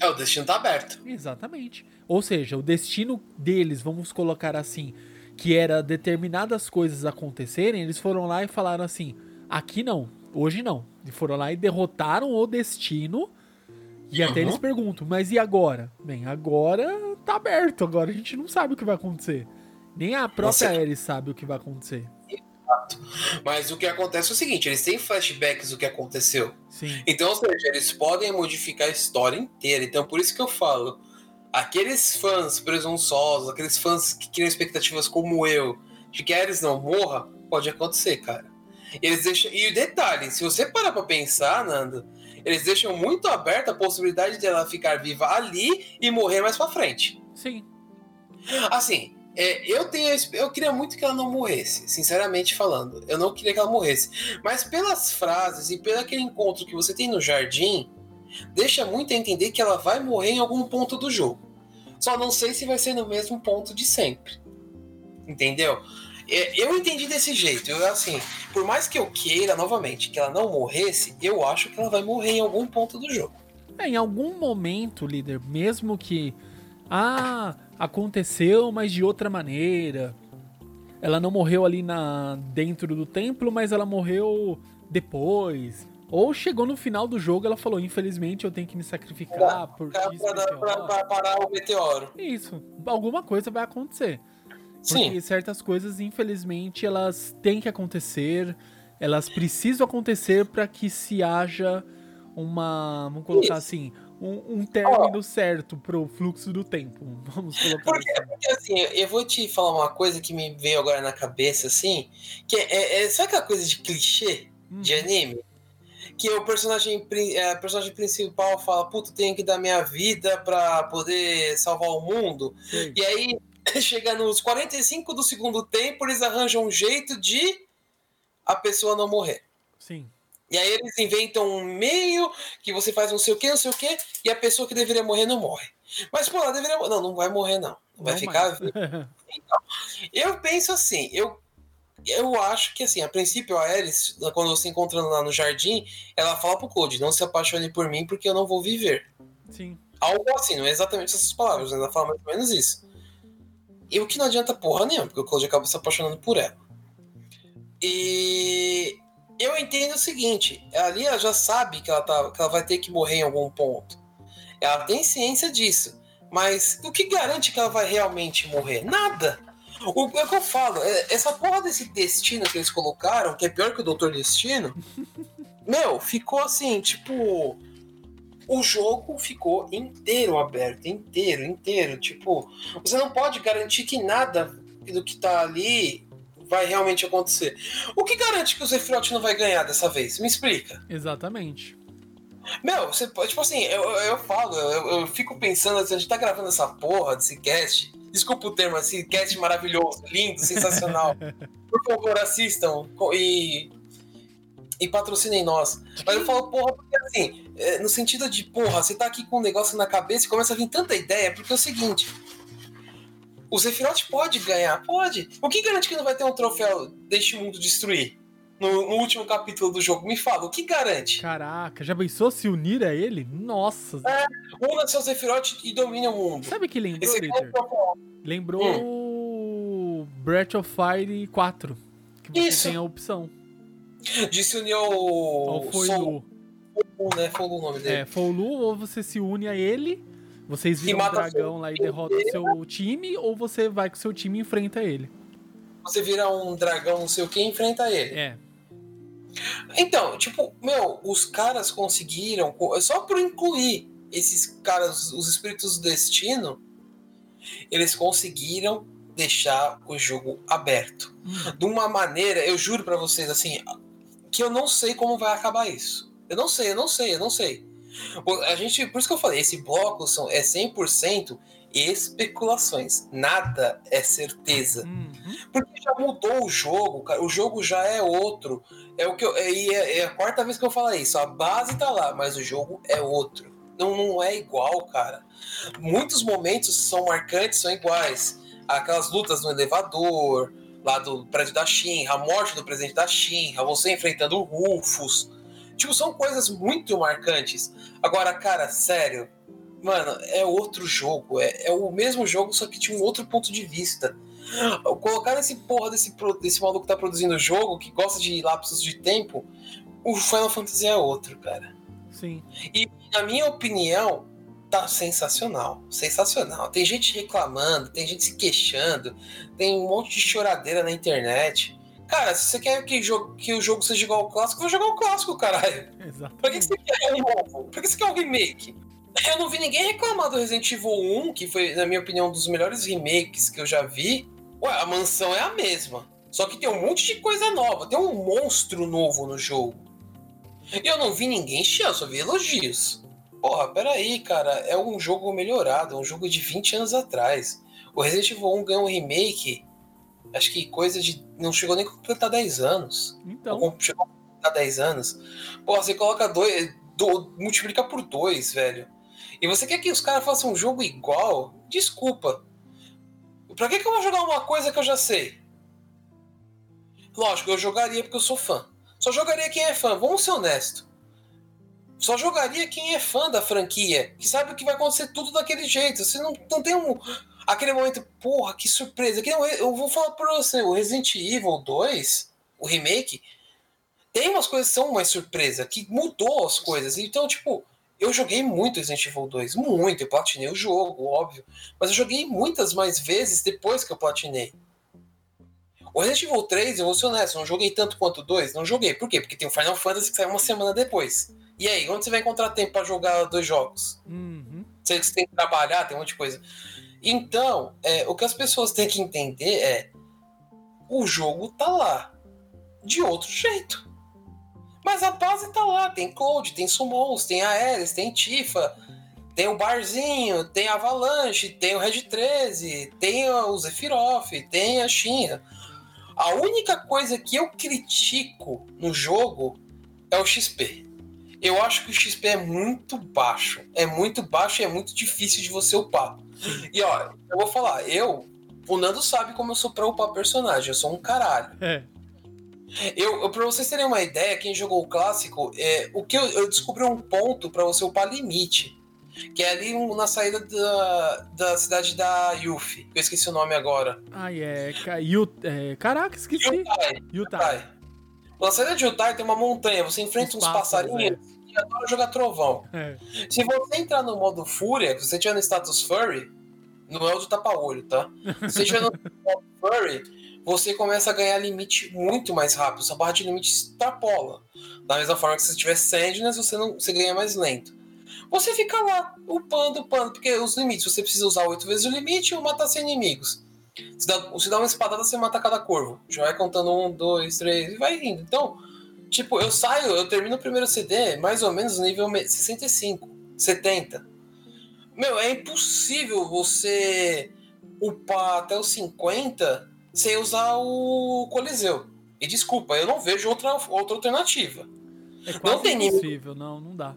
É, o destino tá aberto. Exatamente. Ou seja, o destino deles, vamos colocar assim, que era determinadas coisas acontecerem, eles foram lá e falaram assim: aqui não, hoje não. E foram lá e derrotaram o destino. E até uhum. eles perguntam, mas e agora? Bem, agora tá aberto, agora a gente não sabe o que vai acontecer. Nem a própria Ares sabe o que vai acontecer. Mas o que acontece é o seguinte: eles têm flashbacks do que aconteceu. Sim. Então, ou seja, eles podem modificar a história inteira. Então, por isso que eu falo: aqueles fãs presunçosos, aqueles fãs que criam expectativas como eu, de que Ares não morra, pode acontecer, cara. Eles deixam. E o detalhe: se você parar pra pensar, Nando, eles deixam muito aberta a possibilidade de ela ficar viva ali e morrer mais pra frente. Sim. Assim, é, eu tenho, eu queria muito que ela não morresse, sinceramente falando. Eu não queria que ela morresse. Mas pelas frases e pelo aquele encontro que você tem no jardim, deixa muito a entender que ela vai morrer em algum ponto do jogo. Só não sei se vai ser no mesmo ponto de sempre. Entendeu? É, eu entendi desse jeito. Eu, assim, por mais que eu queira, novamente, que ela não morresse, eu acho que ela vai morrer em algum ponto do jogo. É, em algum momento, líder, mesmo que. Ah, aconteceu, mas de outra maneira. Ela não morreu ali na dentro do templo, mas ela morreu depois. Ou chegou no final do jogo, ela falou: Infelizmente eu tenho que me sacrificar por pra, pra, pra, pra, parar o meteoro. Isso, alguma coisa vai acontecer. Porque Sim. certas coisas, infelizmente, elas têm que acontecer, elas precisam acontecer para que se haja uma. Vamos colocar Isso. assim, um, um término oh. certo pro fluxo do tempo. Vamos colocar porque, assim. Porque assim, eu vou te falar uma coisa que me veio agora na cabeça, assim, que é, é, é sabe aquela coisa de clichê hum. de anime? Que o personagem, é, personagem principal fala, puta, tenho que dar minha vida pra poder salvar o mundo. Sim. E aí, chega nos 45 do segundo tempo, eles arranjam um jeito de a pessoa não morrer. Sim. E aí eles inventam um meio que você faz não sei o que, não sei o que, e a pessoa que deveria morrer não morre. Mas, pô, ela deveria Não, não vai morrer, não. Não vai não ficar. Então, eu penso assim, eu, eu acho que assim, a princípio a Alice, quando você encontra lá no jardim, ela fala pro Code, não se apaixone por mim porque eu não vou viver. Sim. Algo assim, não é exatamente essas palavras, ela fala mais ou menos isso. E o que não adianta porra nenhuma, porque o Code acaba se apaixonando por ela. E eu entendo o seguinte, ali ela já sabe que ela, tá, que ela vai ter que morrer em algum ponto. Ela tem ciência disso. Mas o que garante que ela vai realmente morrer? Nada. O, é o que eu falo, é, essa porra desse destino que eles colocaram, que é pior que o Doutor Destino, meu, ficou assim, tipo. O jogo ficou inteiro aberto, inteiro, inteiro. Tipo, você não pode garantir que nada do que tá ali vai realmente acontecer. O que garante que o Zefirot não vai ganhar dessa vez? Me explica. Exatamente. Meu, você pode, tipo assim, eu, eu falo, eu, eu fico pensando, assim, a gente tá gravando essa porra desse cast. Desculpa o termo, esse cast maravilhoso, lindo, sensacional. Por favor, assistam e, e patrocinem nós. Mas eu falo, porra, porque assim, é, no sentido de, porra, você tá aqui com um negócio na cabeça e começa a vir tanta ideia, porque é o seguinte o Sephiroth pode ganhar? Pode. O que garante que não vai ter um troféu Deixe o Mundo Destruir? No, no, último capítulo do jogo. Me fala, o que garante? Caraca, já pensou se unir a ele? Nossa. É, una seu Sephiroth e domine o mundo. Sabe que lembrou, Esse é Lembrou hum. Breath of Fire 4. Que você Isso. tem a opção. De se unir ao. Ao Foulu. Foulu, né? Foulu o nome dele. É, Foulu, ou você se une a ele, vocês viram o dragão lá e derrotam o seu time, ou você vai com o seu time e enfrenta ele. Você vira um dragão, não sei o que, e enfrenta ele. É. Então, tipo, meu, os caras conseguiram, só por incluir esses caras, os espíritos do destino, eles conseguiram deixar o jogo aberto. Hum. De uma maneira, eu juro para vocês, assim, que eu não sei como vai acabar isso. Eu não sei, eu não sei, eu não sei. A gente, por isso que eu falei, esse bloco são, é 100% especulações. Nada é certeza. Uhum. Porque já mudou o jogo, cara. O jogo já é outro. É o que eu, é, é, é, a quarta vez que eu falo isso. A base tá lá, mas o jogo é outro. Não, não é igual, cara. Muitos momentos são marcantes, são iguais. Aquelas lutas no elevador, lá do prédio da Shinra, a morte do presidente da Shinra, você enfrentando o Rufus. Tipo, são coisas muito marcantes. Agora, cara, sério, mano, é outro jogo. É, é o mesmo jogo, só que tinha um outro ponto de vista. Colocar esse porra desse, desse maluco que tá produzindo o jogo, que gosta de lapsos de tempo, o Final Fantasy é outro, cara. Sim. E, na minha opinião, tá sensacional. Sensacional. Tem gente reclamando, tem gente se queixando, tem um monte de choradeira na internet. Cara, se você quer que, jogo, que o jogo seja igual ao clássico, vai jogar o clássico, caralho. Exato. Pra que, você quer um novo? Pra que você quer um remake? Eu não vi ninguém reclamar do Resident Evil 1, que foi, na minha opinião, um dos melhores remakes que eu já vi. Ué, a mansão é a mesma. Só que tem um monte de coisa nova. Tem um monstro novo no jogo. E eu não vi ninguém chiar, eu só vi elogios. Porra, peraí, cara. É um jogo melhorado. É um jogo de 20 anos atrás. O Resident Evil 1 ganhou um remake. Acho que coisa de. Não chegou nem a completar 10 anos. Então. chegou a completar 10 anos. Porra, você coloca dois. Do, multiplica por dois, velho. E você quer que os caras façam um jogo igual? Desculpa. Pra que, que eu vou jogar uma coisa que eu já sei? Lógico, eu jogaria porque eu sou fã. Só jogaria quem é fã, vamos ser honestos. Só jogaria quem é fã da franquia, que sabe que vai acontecer tudo daquele jeito. Você não, não tem um. Aquele momento, porra, que surpresa. Eu vou falar pra você, o Resident Evil 2, o remake, tem umas coisas que são uma surpresa, que mudou as coisas. Então, tipo, eu joguei muito Resident Evil 2, muito, eu platinei o jogo, óbvio. Mas eu joguei muitas mais vezes depois que eu platinei. O Resident Evil 3, eu vou ser honesto, não joguei tanto quanto o 2, não joguei. Por quê? Porque tem o Final Fantasy que sai uma semana depois. E aí, onde você vai encontrar tempo para jogar dois jogos? Uhum. Você tem que trabalhar, tem um monte de coisa. Então, é, o que as pessoas têm que entender é: o jogo tá lá. De outro jeito. Mas a base tá lá, tem Cloud, tem Summons, tem Aeres, tem Tifa, tem o Barzinho, tem a Avalanche, tem o Red 13, tem o Zephyroth, tem a Shinra. A única coisa que eu critico no jogo é o XP. Eu acho que o XP é muito baixo. É muito baixo e é muito difícil de você upar. E ó, eu vou falar, eu, o Nando sabe como eu sou pra upar personagem, eu sou um caralho. É. Eu, eu, pra vocês terem uma ideia, quem jogou o clássico, é, o que eu, eu descobri um ponto para você upar limite. Que é ali um, na saída da, da cidade da Yuffie. Eu esqueci o nome agora. Ah, é. Yu, é caraca, esqueci. Yutai. Yutai. Na saída de Yutai tem uma montanha, você enfrenta uns, uns passarinhos é. E adora jogar trovão. É. Se você entrar no modo Fúria, se você tiver no status Furry, não é o do tapa-olho, tá? Se você tiver no modo Furry, você começa a ganhar limite muito mais rápido. Sua barra de limite extrapola. Da mesma forma que se você tiver Sandness, você, não, você ganha mais lento. Você fica lá, upando, upando, porque os limites, você precisa usar 8 vezes o limite ou matar 100 inimigos. Se dá, se dá uma espadada, você mata cada corvo. Já vai contando um, dois, três e vai indo. Então, tipo, eu saio, eu termino o primeiro CD mais ou menos no nível 65, 70. Meu, é impossível você upar até os 50 sem usar o Coliseu. E desculpa, eu não vejo outra, outra alternativa. É não tem impossível, não, não dá.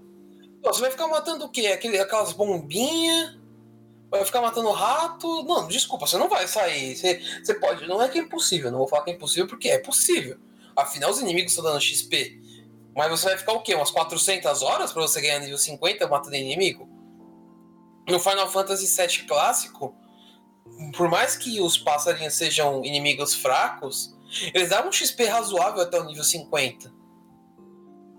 Você vai ficar matando o quê? Aquele, aquelas bombinhas? Vai ficar matando rato? Não, desculpa, você não vai sair. Você, você pode. Não é que é impossível, não vou falar que é impossível porque é possível. Afinal, os inimigos estão dando XP. Mas você vai ficar o quê? Umas 400 horas para você ganhar nível 50 matando inimigo? No Final Fantasy VII clássico, por mais que os passarinhos sejam inimigos fracos, Eles davam um XP razoável até o nível 50.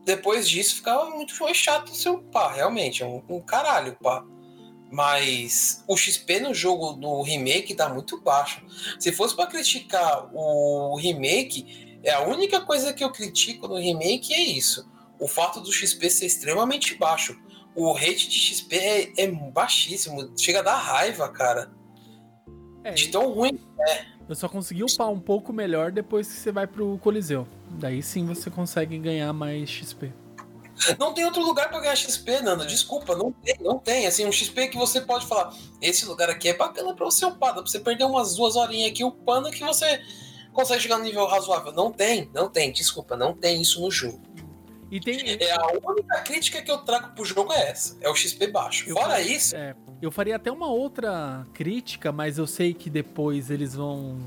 Depois disso ficava muito chato seu pá, realmente. É um, um caralho, pá. Mas o XP no jogo do remake tá muito baixo. Se fosse para criticar o remake, é a única coisa que eu critico no remake é isso. O fato do XP ser extremamente baixo. O rate de XP é, é baixíssimo. Chega a dar raiva, cara. É, de tão ruim é. Eu só consegui upar um pouco melhor depois que você vai pro Coliseu. Daí sim você consegue ganhar mais XP. Não tem outro lugar para ganhar XP, Nanda. Desculpa, não tem, não tem. Assim, um XP que você pode falar, esse lugar aqui é bacana para você upar, dá pra você perder umas duas horinhas aqui upando que você consegue chegar no nível razoável. Não tem, não tem, desculpa, não tem isso no jogo. E tem... É a única crítica que eu trago pro jogo é essa, é o XP baixo. Eu Fora faria, isso. É, eu faria até uma outra crítica, mas eu sei que depois eles vão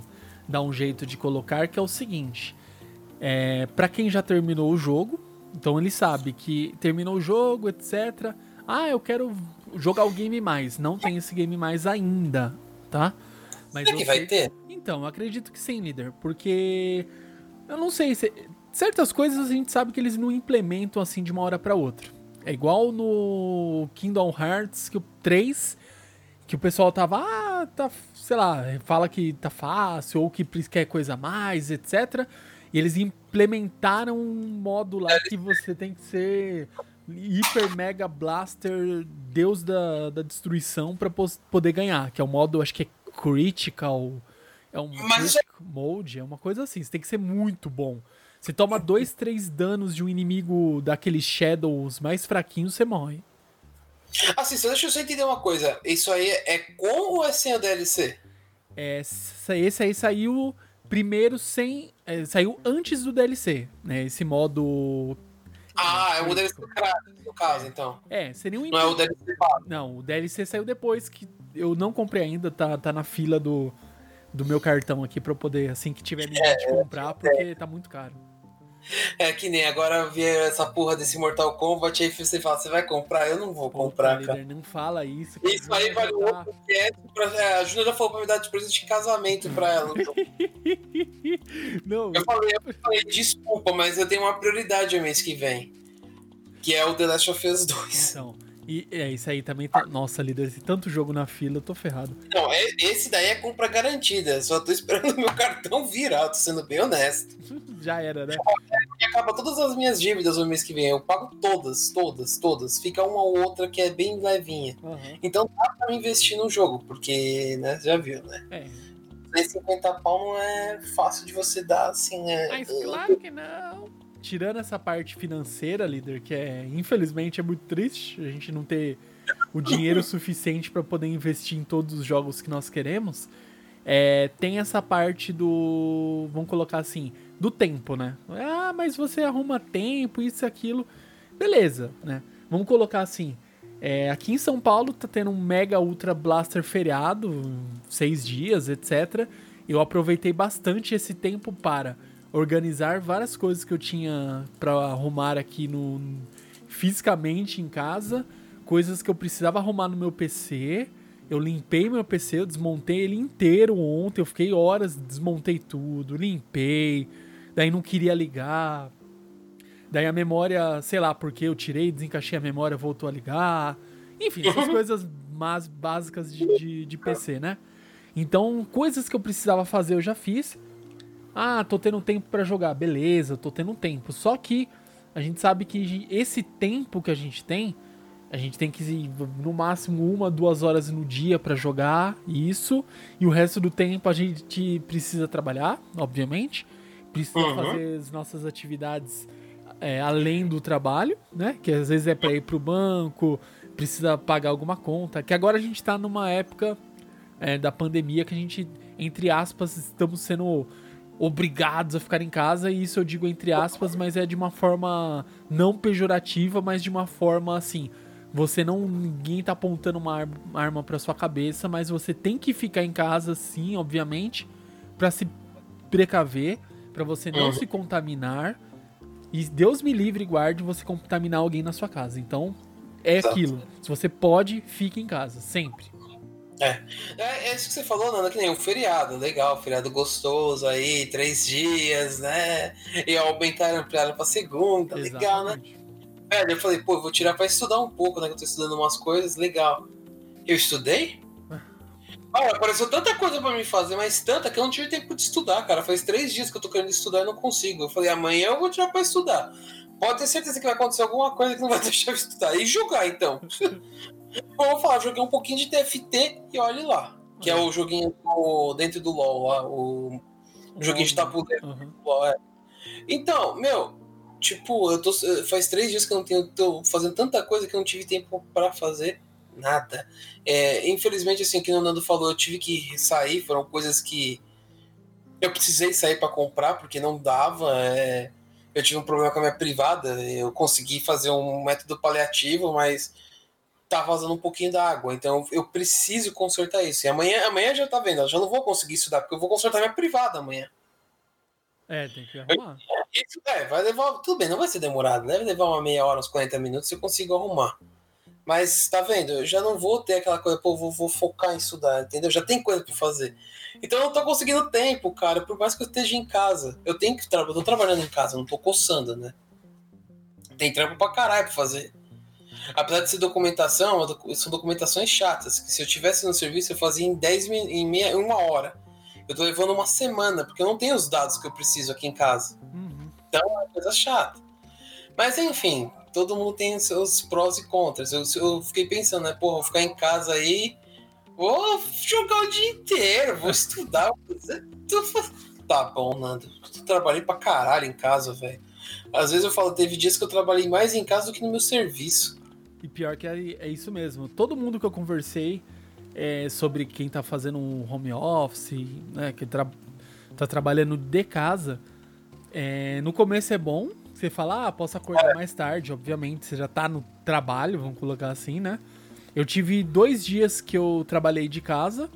dar um jeito de colocar, que é o seguinte. É, para quem já terminou o jogo, então ele sabe que terminou o jogo, etc. Ah, eu quero jogar o game mais. Não tem esse game mais ainda, tá? Mas Será que vai ter? Então, acredito que sim, líder. Porque eu não sei se certas coisas a gente sabe que eles não implementam assim de uma hora para outra. É igual no Kingdom Hearts que o 3 que o pessoal tava, ah, tá, sei lá, fala que tá fácil ou que quer coisa a mais, etc. E eles implementaram um modo lá que você tem que ser hiper mega blaster deus da, da destruição para poder ganhar, que é o modo, acho que é critical, é um Mas... mode, é uma coisa assim, você tem que ser muito bom. Você toma dois, três danos de um inimigo daqueles shadows mais fraquinhos, você morre. Assim, só deixa eu só entender uma coisa. Isso aí é com ou é sem a DLC? É, esse aí saiu primeiro sem. É, saiu antes do DLC, né? Esse modo. Ah, é o DLC no caso, então. É, seria um. Não é o DLC. Não, o DLC saiu depois, que eu não comprei ainda, tá, tá na fila do, do meu cartão aqui pra eu poder, assim que tiver limite, é, comprar, porque é. tá muito caro. É que nem agora ver essa porra desse Mortal Kombat, aí você fala, você vai comprar? Eu não vou comprar, Pô, cara. Não fala isso. Isso aí vale um outro. É, a Júlia já falou pra me dar de presente de casamento pra ela. não. Eu falei, eu falei, desculpa, mas eu tenho uma prioridade o mês que vem. Que é o The Last of Us 2. Então. E é isso aí também tá. Nossa, líder, tanto jogo na fila, eu tô ferrado. Não, é, esse daí é compra garantida. Só tô esperando meu cartão virar, tô sendo bem honesto. Já era, né? E acaba todas as minhas dívidas no mês que vem. Eu pago todas, todas, todas. Fica uma ou outra que é bem levinha. Uhum. Então dá pra investir no jogo, porque, né, já viu, né? É. 50 pau não é fácil de você dar assim, né? Mas claro que não tirando essa parte financeira, líder, que é infelizmente é muito triste a gente não ter o dinheiro suficiente para poder investir em todos os jogos que nós queremos, é, tem essa parte do, vamos colocar assim, do tempo, né? Ah, mas você arruma tempo, isso e aquilo. Beleza, né? Vamos colocar assim. É, aqui em São Paulo tá tendo um mega ultra blaster feriado, seis dias, etc. Eu aproveitei bastante esse tempo para organizar várias coisas que eu tinha para arrumar aqui no fisicamente em casa, coisas que eu precisava arrumar no meu PC. Eu limpei meu PC, eu desmontei ele inteiro ontem, eu fiquei horas, desmontei tudo, limpei, daí não queria ligar. Daí a memória, sei lá, porque eu tirei, desencaixei a memória, voltou a ligar. Enfim, essas coisas mais básicas de, de, de PC, né? Então, coisas que eu precisava fazer eu já fiz. Ah, tô tendo tempo para jogar. Beleza, tô tendo tempo. Só que a gente sabe que esse tempo que a gente tem, a gente tem que ir no máximo uma, duas horas no dia para jogar isso. E o resto do tempo a gente precisa trabalhar, obviamente. Precisa uhum. fazer as nossas atividades é, além do trabalho, né? Que às vezes é para ir pro banco, precisa pagar alguma conta. Que agora a gente tá numa época é, da pandemia que a gente, entre aspas, estamos sendo obrigados a ficar em casa, e isso eu digo entre aspas, mas é de uma forma não pejorativa, mas de uma forma assim. Você não. Ninguém tá apontando uma arma para sua cabeça, mas você tem que ficar em casa, sim, obviamente, para se precaver, para você não uhum. se contaminar. E Deus me livre e guarde você contaminar alguém na sua casa. Então, é Exato. aquilo. Se você pode, fique em casa, sempre. É. é. é, isso que você falou, Nanda, que nem um feriado, legal, feriado gostoso aí, três dias, né? E aumentaram, ampliaram pra segunda, Exatamente. legal, né? Velho, eu falei, pô, eu vou tirar pra estudar um pouco, né? Que eu tô estudando umas coisas, legal. Eu estudei? Olha, apareceu tanta coisa pra me fazer, mas tanta que eu não tive tempo de estudar, cara. Faz três dias que eu tô querendo estudar e não consigo. Eu falei, amanhã eu vou tirar pra estudar. Pode ter certeza que vai acontecer alguma coisa que não vai deixar eu estudar. E jogar, então. vou falar, joguei um pouquinho de TFT e olhe lá. Que é o joguinho do, dentro do LoL, lá, o, o joguinho de tabuleiro. Uhum. LOL, é. Então, meu, tipo, eu tô, faz três dias que eu não tenho, tô fazendo tanta coisa que eu não tive tempo para fazer nada. É, infelizmente, assim, que o Nando falou, eu tive que sair, foram coisas que eu precisei sair para comprar porque não dava. É, eu tive um problema com a minha privada, eu consegui fazer um método paliativo, mas tá vazando um pouquinho da água, então eu preciso consertar isso. E amanhã, amanhã já tá vendo, eu já não vou conseguir estudar porque eu vou consertar minha privada amanhã. É, tem que arrumar. Isso, é, vai levar. Tudo bem, não vai ser demorado, deve levar uma meia hora, uns 40 minutos eu consigo arrumar. Mas tá vendo? Eu já não vou ter aquela coisa, pô, vou, vou focar em estudar, entendeu? Já tem coisa para fazer. Então eu não tô conseguindo tempo, cara, por mais que eu esteja em casa. Eu tenho que trabalhar, eu tô trabalhando em casa, não tô coçando, né? Tem trampo pra caralho pra fazer. Apesar de ser documentação, são documentações chatas, que se eu tivesse no serviço eu fazia em 10 em meia, uma hora. Eu tô levando uma semana, porque eu não tenho os dados que eu preciso aqui em casa. Uhum. Então é uma coisa chata. Mas enfim, todo mundo tem seus prós e contras. Eu, eu fiquei pensando, né, porra, vou ficar em casa aí, vou jogar o dia inteiro, vou estudar. Tá bom, Nando. Eu trabalhei pra caralho em casa, velho. Às vezes eu falo, teve dias que eu trabalhei mais em casa do que no meu serviço. E pior que é, é isso mesmo. Todo mundo que eu conversei é, sobre quem tá fazendo um home office, né, que tra tá trabalhando de casa, é, no começo é bom, você fala, ah, posso acordar mais tarde, obviamente, você já tá no trabalho, vamos colocar assim, né? Eu tive dois dias que eu trabalhei de casa,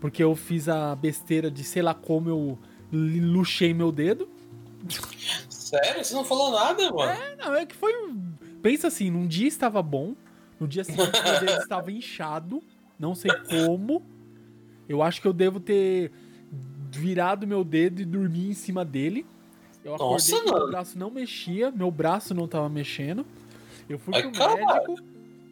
porque eu fiz a besteira de sei lá como eu luxei meu dedo. Sério? Você não falou nada, mano? É, não, é que foi. Pensa assim, num dia estava bom, no dia seguinte meu dedo estava inchado, não sei como. Eu acho que eu devo ter virado meu dedo e dormir em cima dele. Eu acordei Nossa, meu braço não mexia, meu braço não tava mexendo. Eu fui Ai, pro caralho. médico,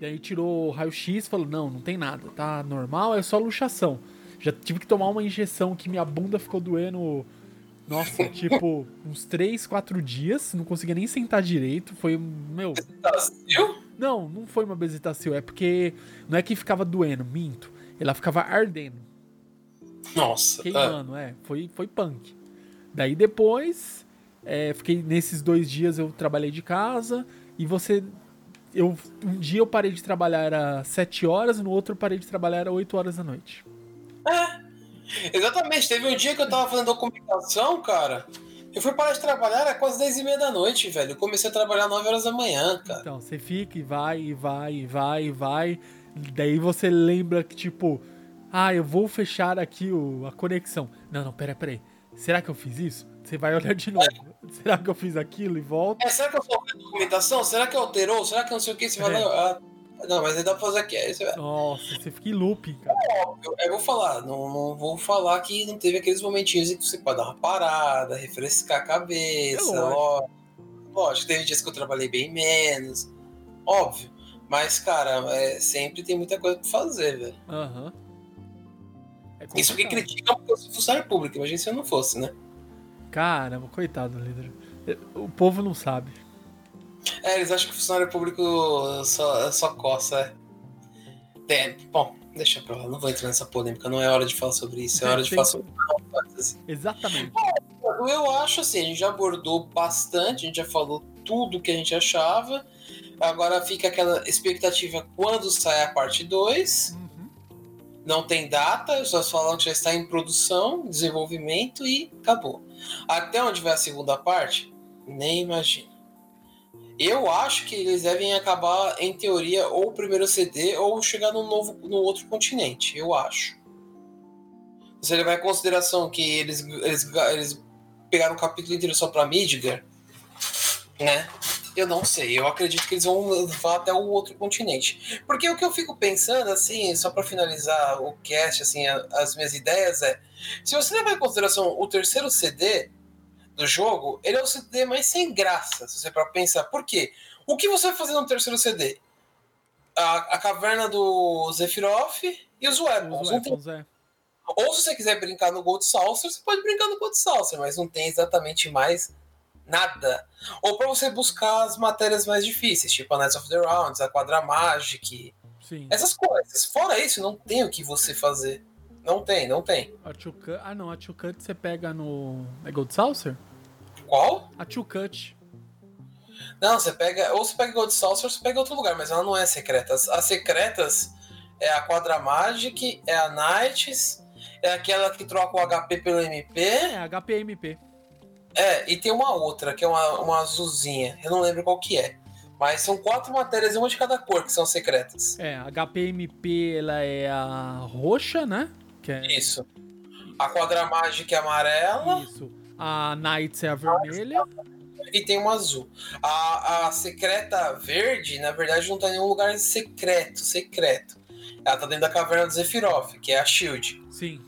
daí tirou o raio-x e falou: não, não tem nada, tá normal, é só luxação. Já tive que tomar uma injeção que minha bunda ficou doendo. Nossa, tipo, uns 3, 4 dias, não conseguia nem sentar direito. Foi, meu. Bezetacil? Não, não foi uma bezetacil, é porque não é que ficava doendo, minto. Ela ficava ardendo. Nossa. Queimando, é. é foi, foi punk. Daí depois é, fiquei nesses dois dias eu trabalhei de casa e você. Eu, um dia eu parei de trabalhar às 7 horas, no outro eu parei de trabalhar às 8 horas da noite. É, exatamente. Teve um dia que eu tava fazendo documentação, cara. Eu fui parar de trabalhar às quase 10 e meia da noite, velho. Eu comecei a trabalhar às 9 horas da manhã, cara. Então, você fica e vai, e vai, e vai, e vai. Daí você lembra que, tipo, ah, eu vou fechar aqui o, a conexão. Não, não, pera, pera aí. Será que eu fiz isso? Você vai olhar de novo. É. Será que eu fiz aquilo e volta? É, será que eu a documentação? Será que alterou? Será que não sei o que? Você é. vai lá. Ah, não, mas aí dá pra fazer aqui. Aí você vai... Nossa, você fica em looping, cara. É óbvio, eu vou falar, não, não vou falar que não teve aqueles momentinhos em que você pode dar uma parada, refrescar a cabeça. É lógico. lógico, teve dias que eu trabalhei bem menos. Óbvio. Mas, cara, é, sempre tem muita coisa pra fazer, velho. Aham. Uhum. É Isso porque criticam porque eu sou funcionário público, imagina se eu não fosse, né? Caramba, coitado do líder. O povo não sabe. É, eles acham que o funcionário público só, só coça. É. é. bom, deixa pra lá, não vou entrar nessa polêmica, não é hora de falar sobre isso, é hora de falar sobre. Exatamente. Bom, eu acho assim, a gente já abordou bastante, a gente já falou tudo que a gente achava. Agora fica aquela expectativa quando sai a parte 2. Uhum. Não tem data, só falam que já está em produção, desenvolvimento e acabou. Até onde vai a segunda parte? Nem imagino. Eu acho que eles devem acabar, em teoria, ou o primeiro CD ou chegar no novo no outro continente. Eu acho. Você levar em consideração que eles, eles, eles pegaram o capítulo inteiro só pra Midgar, né? Eu não sei, eu acredito que eles vão levar até o outro continente. Porque o que eu fico pensando, assim, só para finalizar o cast, assim, as minhas ideias é: se você levar em consideração o terceiro CD do jogo, ele é o CD mais sem graça, se você para pensar. Por quê? O que você vai fazer no terceiro CD? A, a caverna do Zephyroth e os Weapons. Os é. Ou se você quiser brincar no Gold Saucer, você pode brincar no Gold Saucer, mas não tem exatamente mais nada. Ou para você buscar as matérias mais difíceis, tipo a Knights of the Rounds, a Quadra Magic, Sim. essas coisas. Fora isso, não tem o que você fazer. Não tem, não tem. A Cut, ah não, a Two Cut você pega no. É Gold Saucer? Qual? A Two Cut. Não, você pega. Ou você pega Gold Saucer ou você pega outro lugar, mas ela não é secreta. As secretas é a Quadra Magic, é a Knights, é aquela que troca o HP pelo MP. É, HP MP. É, e tem uma outra, que é uma, uma azulzinha. Eu não lembro qual que é. Mas são quatro matérias, uma de cada cor, que são secretas. É, a HPMP ela é a roxa, né? Que é... Isso. A Quadra Mágica é amarela. Isso. A Knights é a vermelha. E tem uma azul. A, a secreta verde, na verdade, não tá em nenhum lugar secreto, secreto. Ela tá dentro da caverna do Zephyroth, que é a Shield. Sim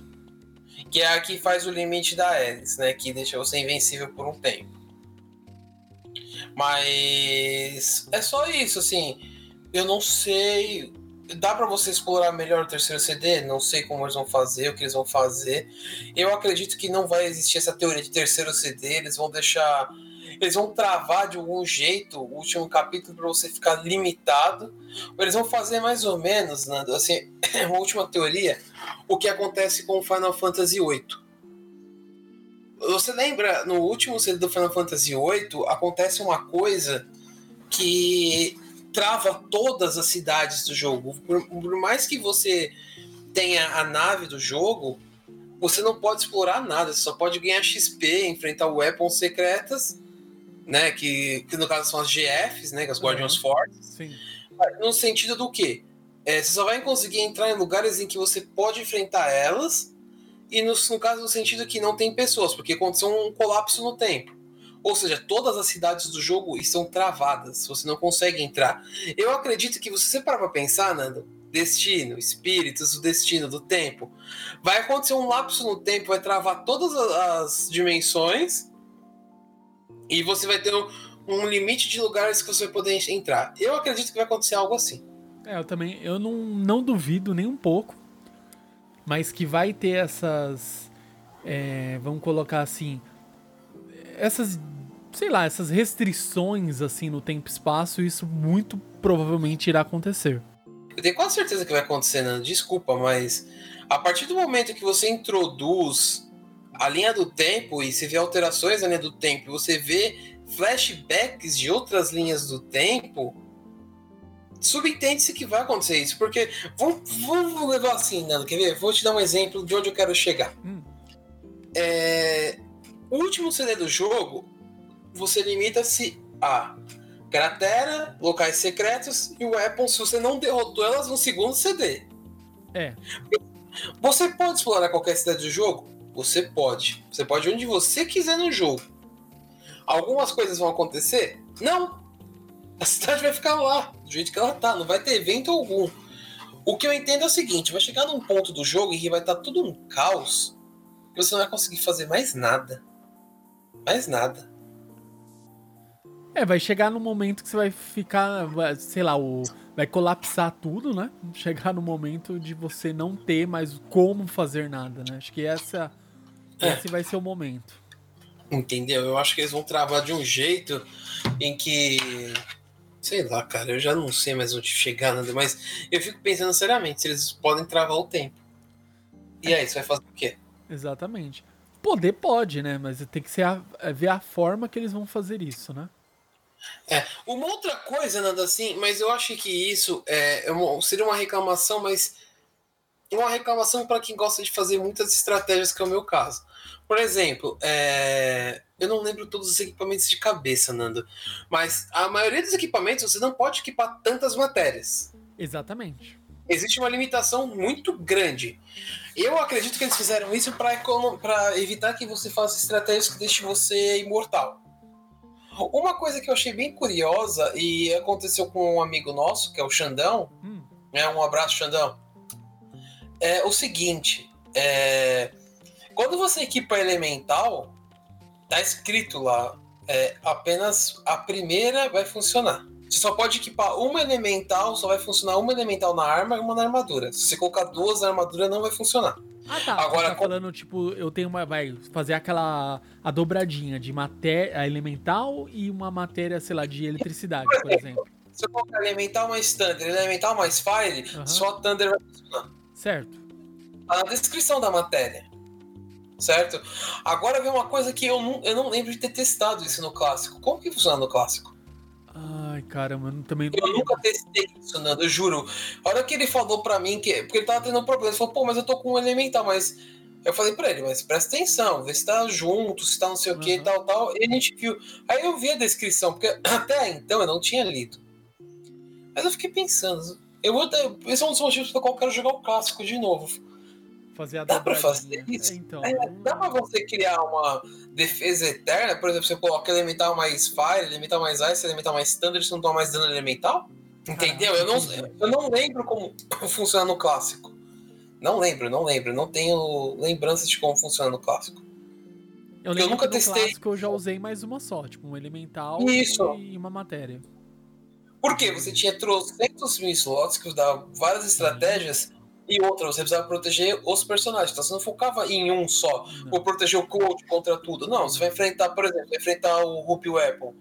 que é a que faz o limite da Alice, né? Que deixa você invencível por um tempo. Mas é só isso, assim. Eu não sei. Dá para você explorar melhor o terceiro CD? Não sei como eles vão fazer, o que eles vão fazer. Eu acredito que não vai existir essa teoria de terceiro CD. Eles vão deixar eles vão travar de algum jeito o último capítulo para você ficar limitado. Eles vão fazer mais ou menos, Nando, assim, uma última teoria, o que acontece com o Final Fantasy VIII. Você lembra, no último CD do Final Fantasy VIII, acontece uma coisa que trava todas as cidades do jogo. Por, por mais que você tenha a nave do jogo, você não pode explorar nada, você só pode ganhar XP, enfrentar weapons secretas né? Que, que no caso são as GFs, né? Que as Guardians uhum. Forces. Sim. No sentido do quê? É, você só vai conseguir entrar em lugares em que você pode enfrentar elas, e no, no caso no sentido que não tem pessoas, porque aconteceu um colapso no tempo. Ou seja, todas as cidades do jogo estão travadas, você não consegue entrar. Eu acredito que você parar pra pensar, Nando, destino, espíritos, o destino do tempo, vai acontecer um lapso no tempo, vai travar todas as dimensões e você vai ter um, um, limite de lugares que você vai poder entrar. Eu acredito que vai acontecer algo assim. É, eu também. Eu não, não duvido nem um pouco. Mas que vai ter essas. É, vamos colocar assim. Essas. Sei lá, essas restrições assim no tempo e espaço, isso muito provavelmente irá acontecer. Eu tenho quase certeza que vai acontecer, Nando. Desculpa, mas a partir do momento que você introduz a linha do tempo e você vê alterações na linha do tempo, você vê flashbacks de outras linhas do tempo, subentende-se que vai acontecer isso. Porque vamos, vamos levar assim, Nando, quer ver? Vou te dar um exemplo de onde eu quero chegar. Hum. É, o último CD do jogo, você limita-se a cratera, locais secretos e weapons se você não derrotou elas no segundo CD. É. Você pode explorar qualquer cidade do jogo? Você pode. Você pode onde você quiser no jogo. Algumas coisas vão acontecer? Não. A cidade vai ficar lá, do jeito que ela tá. Não vai ter evento algum. O que eu entendo é o seguinte: vai chegar num ponto do jogo em que vai estar tá tudo um caos e você não vai conseguir fazer mais nada. Mais nada. É, vai chegar no momento que você vai ficar, sei lá, o vai colapsar tudo, né? Chegar no momento de você não ter mais como fazer nada, né? Acho que essa é. Esse vai ser o momento. Entendeu? Eu acho que eles vão travar de um jeito em que. Sei lá, cara, eu já não sei mais onde chegar, nada, mas eu fico pensando seriamente se eles podem travar o tempo. E aí, você vai fazer o quê? Exatamente. Poder pode, né? Mas tem que ser a, é ver a forma que eles vão fazer isso, né? É, uma outra coisa, nada assim, mas eu acho que isso é, é seria uma reclamação, mas uma reclamação para quem gosta de fazer muitas estratégias, que é o meu caso. Por exemplo, é... eu não lembro todos os equipamentos de cabeça, Nando, mas a maioria dos equipamentos você não pode equipar tantas matérias. Exatamente. Existe uma limitação muito grande. Eu acredito que eles fizeram isso para evitar que você faça estratégias que deixem você imortal. Uma coisa que eu achei bem curiosa e aconteceu com um amigo nosso, que é o Xandão, hum. né? Um abraço, Xandão. É o seguinte: é, quando você equipa elemental, tá escrito lá, é, apenas a primeira vai funcionar. Você só pode equipar uma elemental, só vai funcionar uma elemental na arma e uma na armadura. Se você colocar duas na armadura, não vai funcionar. Ah, tá. Agora, você tá falando, tipo, eu tenho uma. Vai fazer aquela. A dobradinha de matéria elemental e uma matéria, sei lá, de eletricidade, por exemplo. Se eu colocar elemental mais Thunder, elemental mais Fire, uhum. só Thunder vai funcionar. Certo. Tá na descrição da matéria. Certo? Agora vem uma coisa que eu não, eu não lembro de ter testado isso no clássico. Como que funciona no clássico? Ai, caramba, eu também Eu nunca testei isso, Nando, eu juro. A hora que ele falou pra mim que. Porque ele tava tendo um problema, ele falou, pô, mas eu tô com um elemental, mas. Eu falei pra ele, mas presta atenção, vê se tá junto, se tá não sei o que, uhum. tal, tal. E a gente viu. Aí eu vi a descrição, porque até então eu não tinha lido. Mas eu fiquei pensando, eu vou. Esse é um dos motivos pelo qual eu quero jogar o clássico de novo fazer a Dá pra fazer isso? É, então, é, dá pra você criar uma defesa eterna? Por exemplo, você coloca elemental mais fire, elemental mais ice, elemental mais standard, você não toma mais dano elemental? Entendeu? eu, não, eu não lembro como funciona no clássico. Não lembro, não lembro. Não tenho lembranças de como funciona no clássico. Eu, eu nunca testei. clássico eu já usei mais uma só, tipo um elemental Isso. e uma matéria. Por quê? Você tinha trocentos mil slots que davam várias estratégias e outra, você precisava proteger os personagens. Então você não focava em um só, ou proteger o Cold contra tudo. Não, você vai enfrentar, por exemplo, vai enfrentar o Rupi Weapon.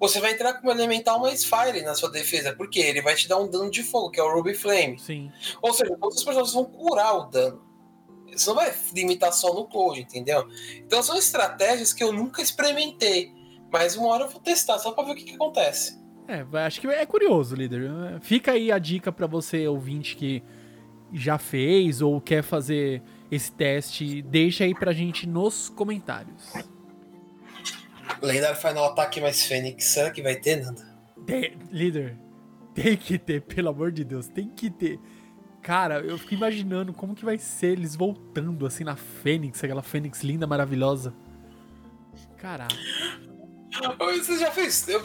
Você vai entrar com um elemental mais Fire na sua defesa, porque ele vai te dar um dano de fogo, que é o Ruby Flame. Sim. Ou seja, todos os personagens vão curar o dano. Você não vai limitar só no Cold, entendeu? Então são estratégias que eu nunca experimentei. Mas uma hora eu vou testar, só pra ver o que, que acontece. É, acho que é curioso, líder. Fica aí a dica para você, ouvinte, que já fez ou quer fazer esse teste, deixa aí pra gente nos comentários. Lendário Final Attack mais Fênix, será que vai ter, Nanda? líder, tem que ter, pelo amor de Deus, tem que ter. Cara, eu fico imaginando como que vai ser eles voltando assim na Fênix, aquela Fênix linda, maravilhosa. Caraca. Você já fez. Eu,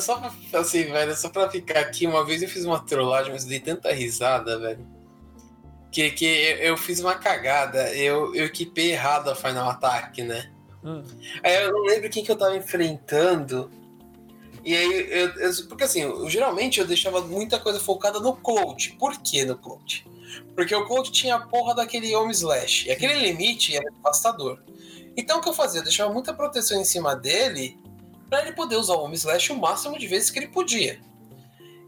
só pra, assim, velho, só pra ficar aqui, uma vez eu fiz uma trollagem, mas dei tanta risada, velho que, que eu fiz uma cagada. Eu, eu equipei errado a Final Attack, né? Hum. Aí eu não lembro quem que eu tava enfrentando. E aí, eu, eu, porque assim, eu, geralmente eu deixava muita coisa focada no Cloud. Por que no Cloud? Porque o Cloud tinha a porra daquele Home Slash. E aquele limite era devastador. Então o que eu fazia? Eu deixava muita proteção em cima dele para ele poder usar o Home Slash o máximo de vezes que ele podia.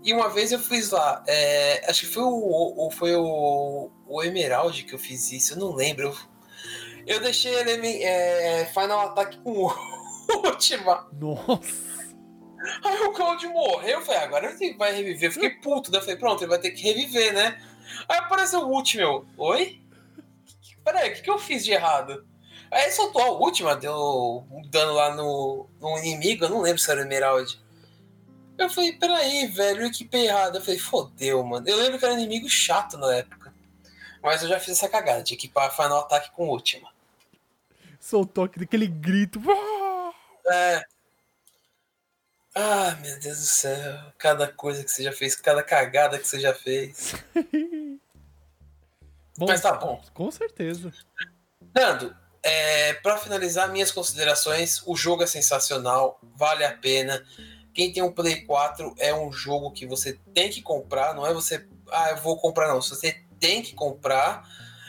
E uma vez eu fiz lá, é, acho que foi o, o, foi o, o Emerald que eu fiz isso, eu não lembro. Eu deixei ele é, Final Attack com última. Nossa! Aí o Claudio morreu, eu falei, agora ele vai reviver. Eu fiquei puto, daí eu falei, pronto, ele vai ter que reviver, né? Aí apareceu o último, oi? Peraí, o que, que eu fiz de errado? Aí soltou a última, deu um dano lá no, no inimigo, eu não lembro se era o Emerald. Eu falei, peraí, velho, eu equipei errado. Eu falei, fodeu, mano. Eu lembro que era inimigo chato na época. Mas eu já fiz essa cagada de equipar Final Attack com última. Soltou aquele grito. É. Ah, meu Deus do céu. Cada coisa que você já fez, cada cagada que você já fez. bom, Mas tá bom. Com certeza. Nando, é, para finalizar minhas considerações, o jogo é sensacional, vale a pena. Quem tem um Play 4 é um jogo que você tem que comprar, não é você, ah, eu vou comprar, não. Você tem que comprar.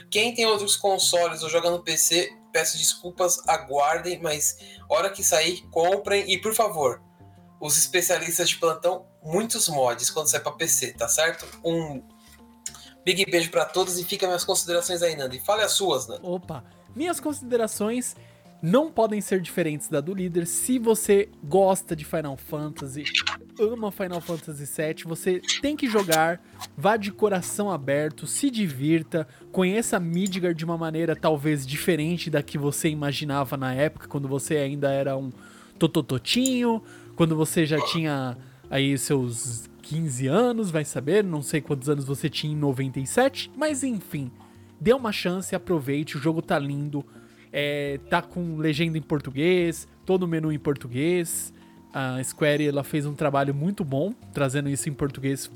Quem tem outros consoles ou joga no PC, peço desculpas, aguardem, mas hora que sair, comprem e por favor, os especialistas de plantão, muitos mods quando sai para PC, tá certo? Um big beijo para todos e fica minhas considerações aí, Nando. E fale as suas, Nando. Opa, minhas considerações não podem ser diferentes da do líder. Se você gosta de Final Fantasy, ama Final Fantasy VII, você tem que jogar, vá de coração aberto, se divirta, conheça Midgar de uma maneira talvez diferente da que você imaginava na época, quando você ainda era um totototinho, quando você já tinha aí seus 15 anos, vai saber, não sei quantos anos você tinha em 97, mas enfim, dê uma chance, aproveite, o jogo tá lindo é, tá com legenda em português, todo o menu em português. A Square ela fez um trabalho muito bom trazendo isso em português.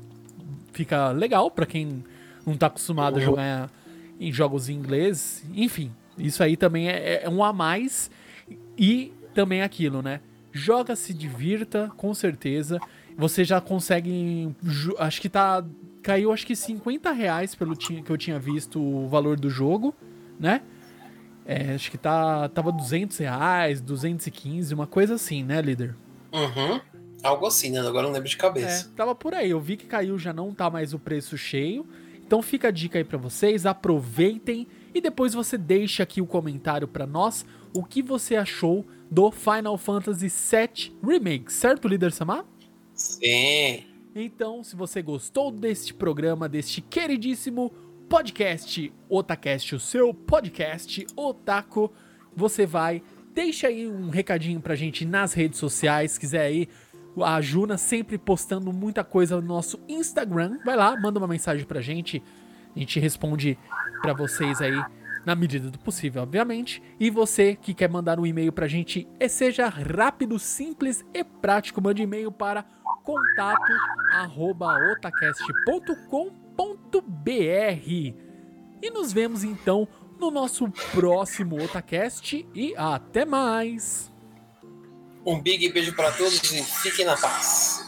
Fica legal para quem não tá acostumado uhum. a jogar em jogos em inglês. Enfim, isso aí também é, é um a mais. E também aquilo, né? Joga, se divirta, com certeza. Você já consegue. Acho que tá. Caiu acho que 50 reais pelo que eu tinha visto o valor do jogo, né? É, acho que tá, tava 200 reais, 215, uma coisa assim, né, líder? Uhum. Algo assim, né? Agora não lembro de cabeça. É, tava por aí. Eu vi que caiu, já não tá mais o preço cheio. Então fica a dica aí para vocês, aproveitem e depois você deixa aqui o comentário para nós o que você achou do Final Fantasy VII Remake, certo, líder Samar? Sim. Então, se você gostou deste programa, deste queridíssimo podcast Otacast, o seu podcast Otaku, você vai, deixa aí um recadinho pra gente nas redes sociais, se quiser aí, a Juna sempre postando muita coisa no nosso Instagram, vai lá, manda uma mensagem pra gente, a gente responde para vocês aí na medida do possível, obviamente. E você que quer mandar um e-mail pra gente, seja rápido, simples e prático, mande e-mail para contato@otacast.com.br. E nos vemos então no nosso próximo Otacast e até mais. Um big beijo para todos e fiquem na paz.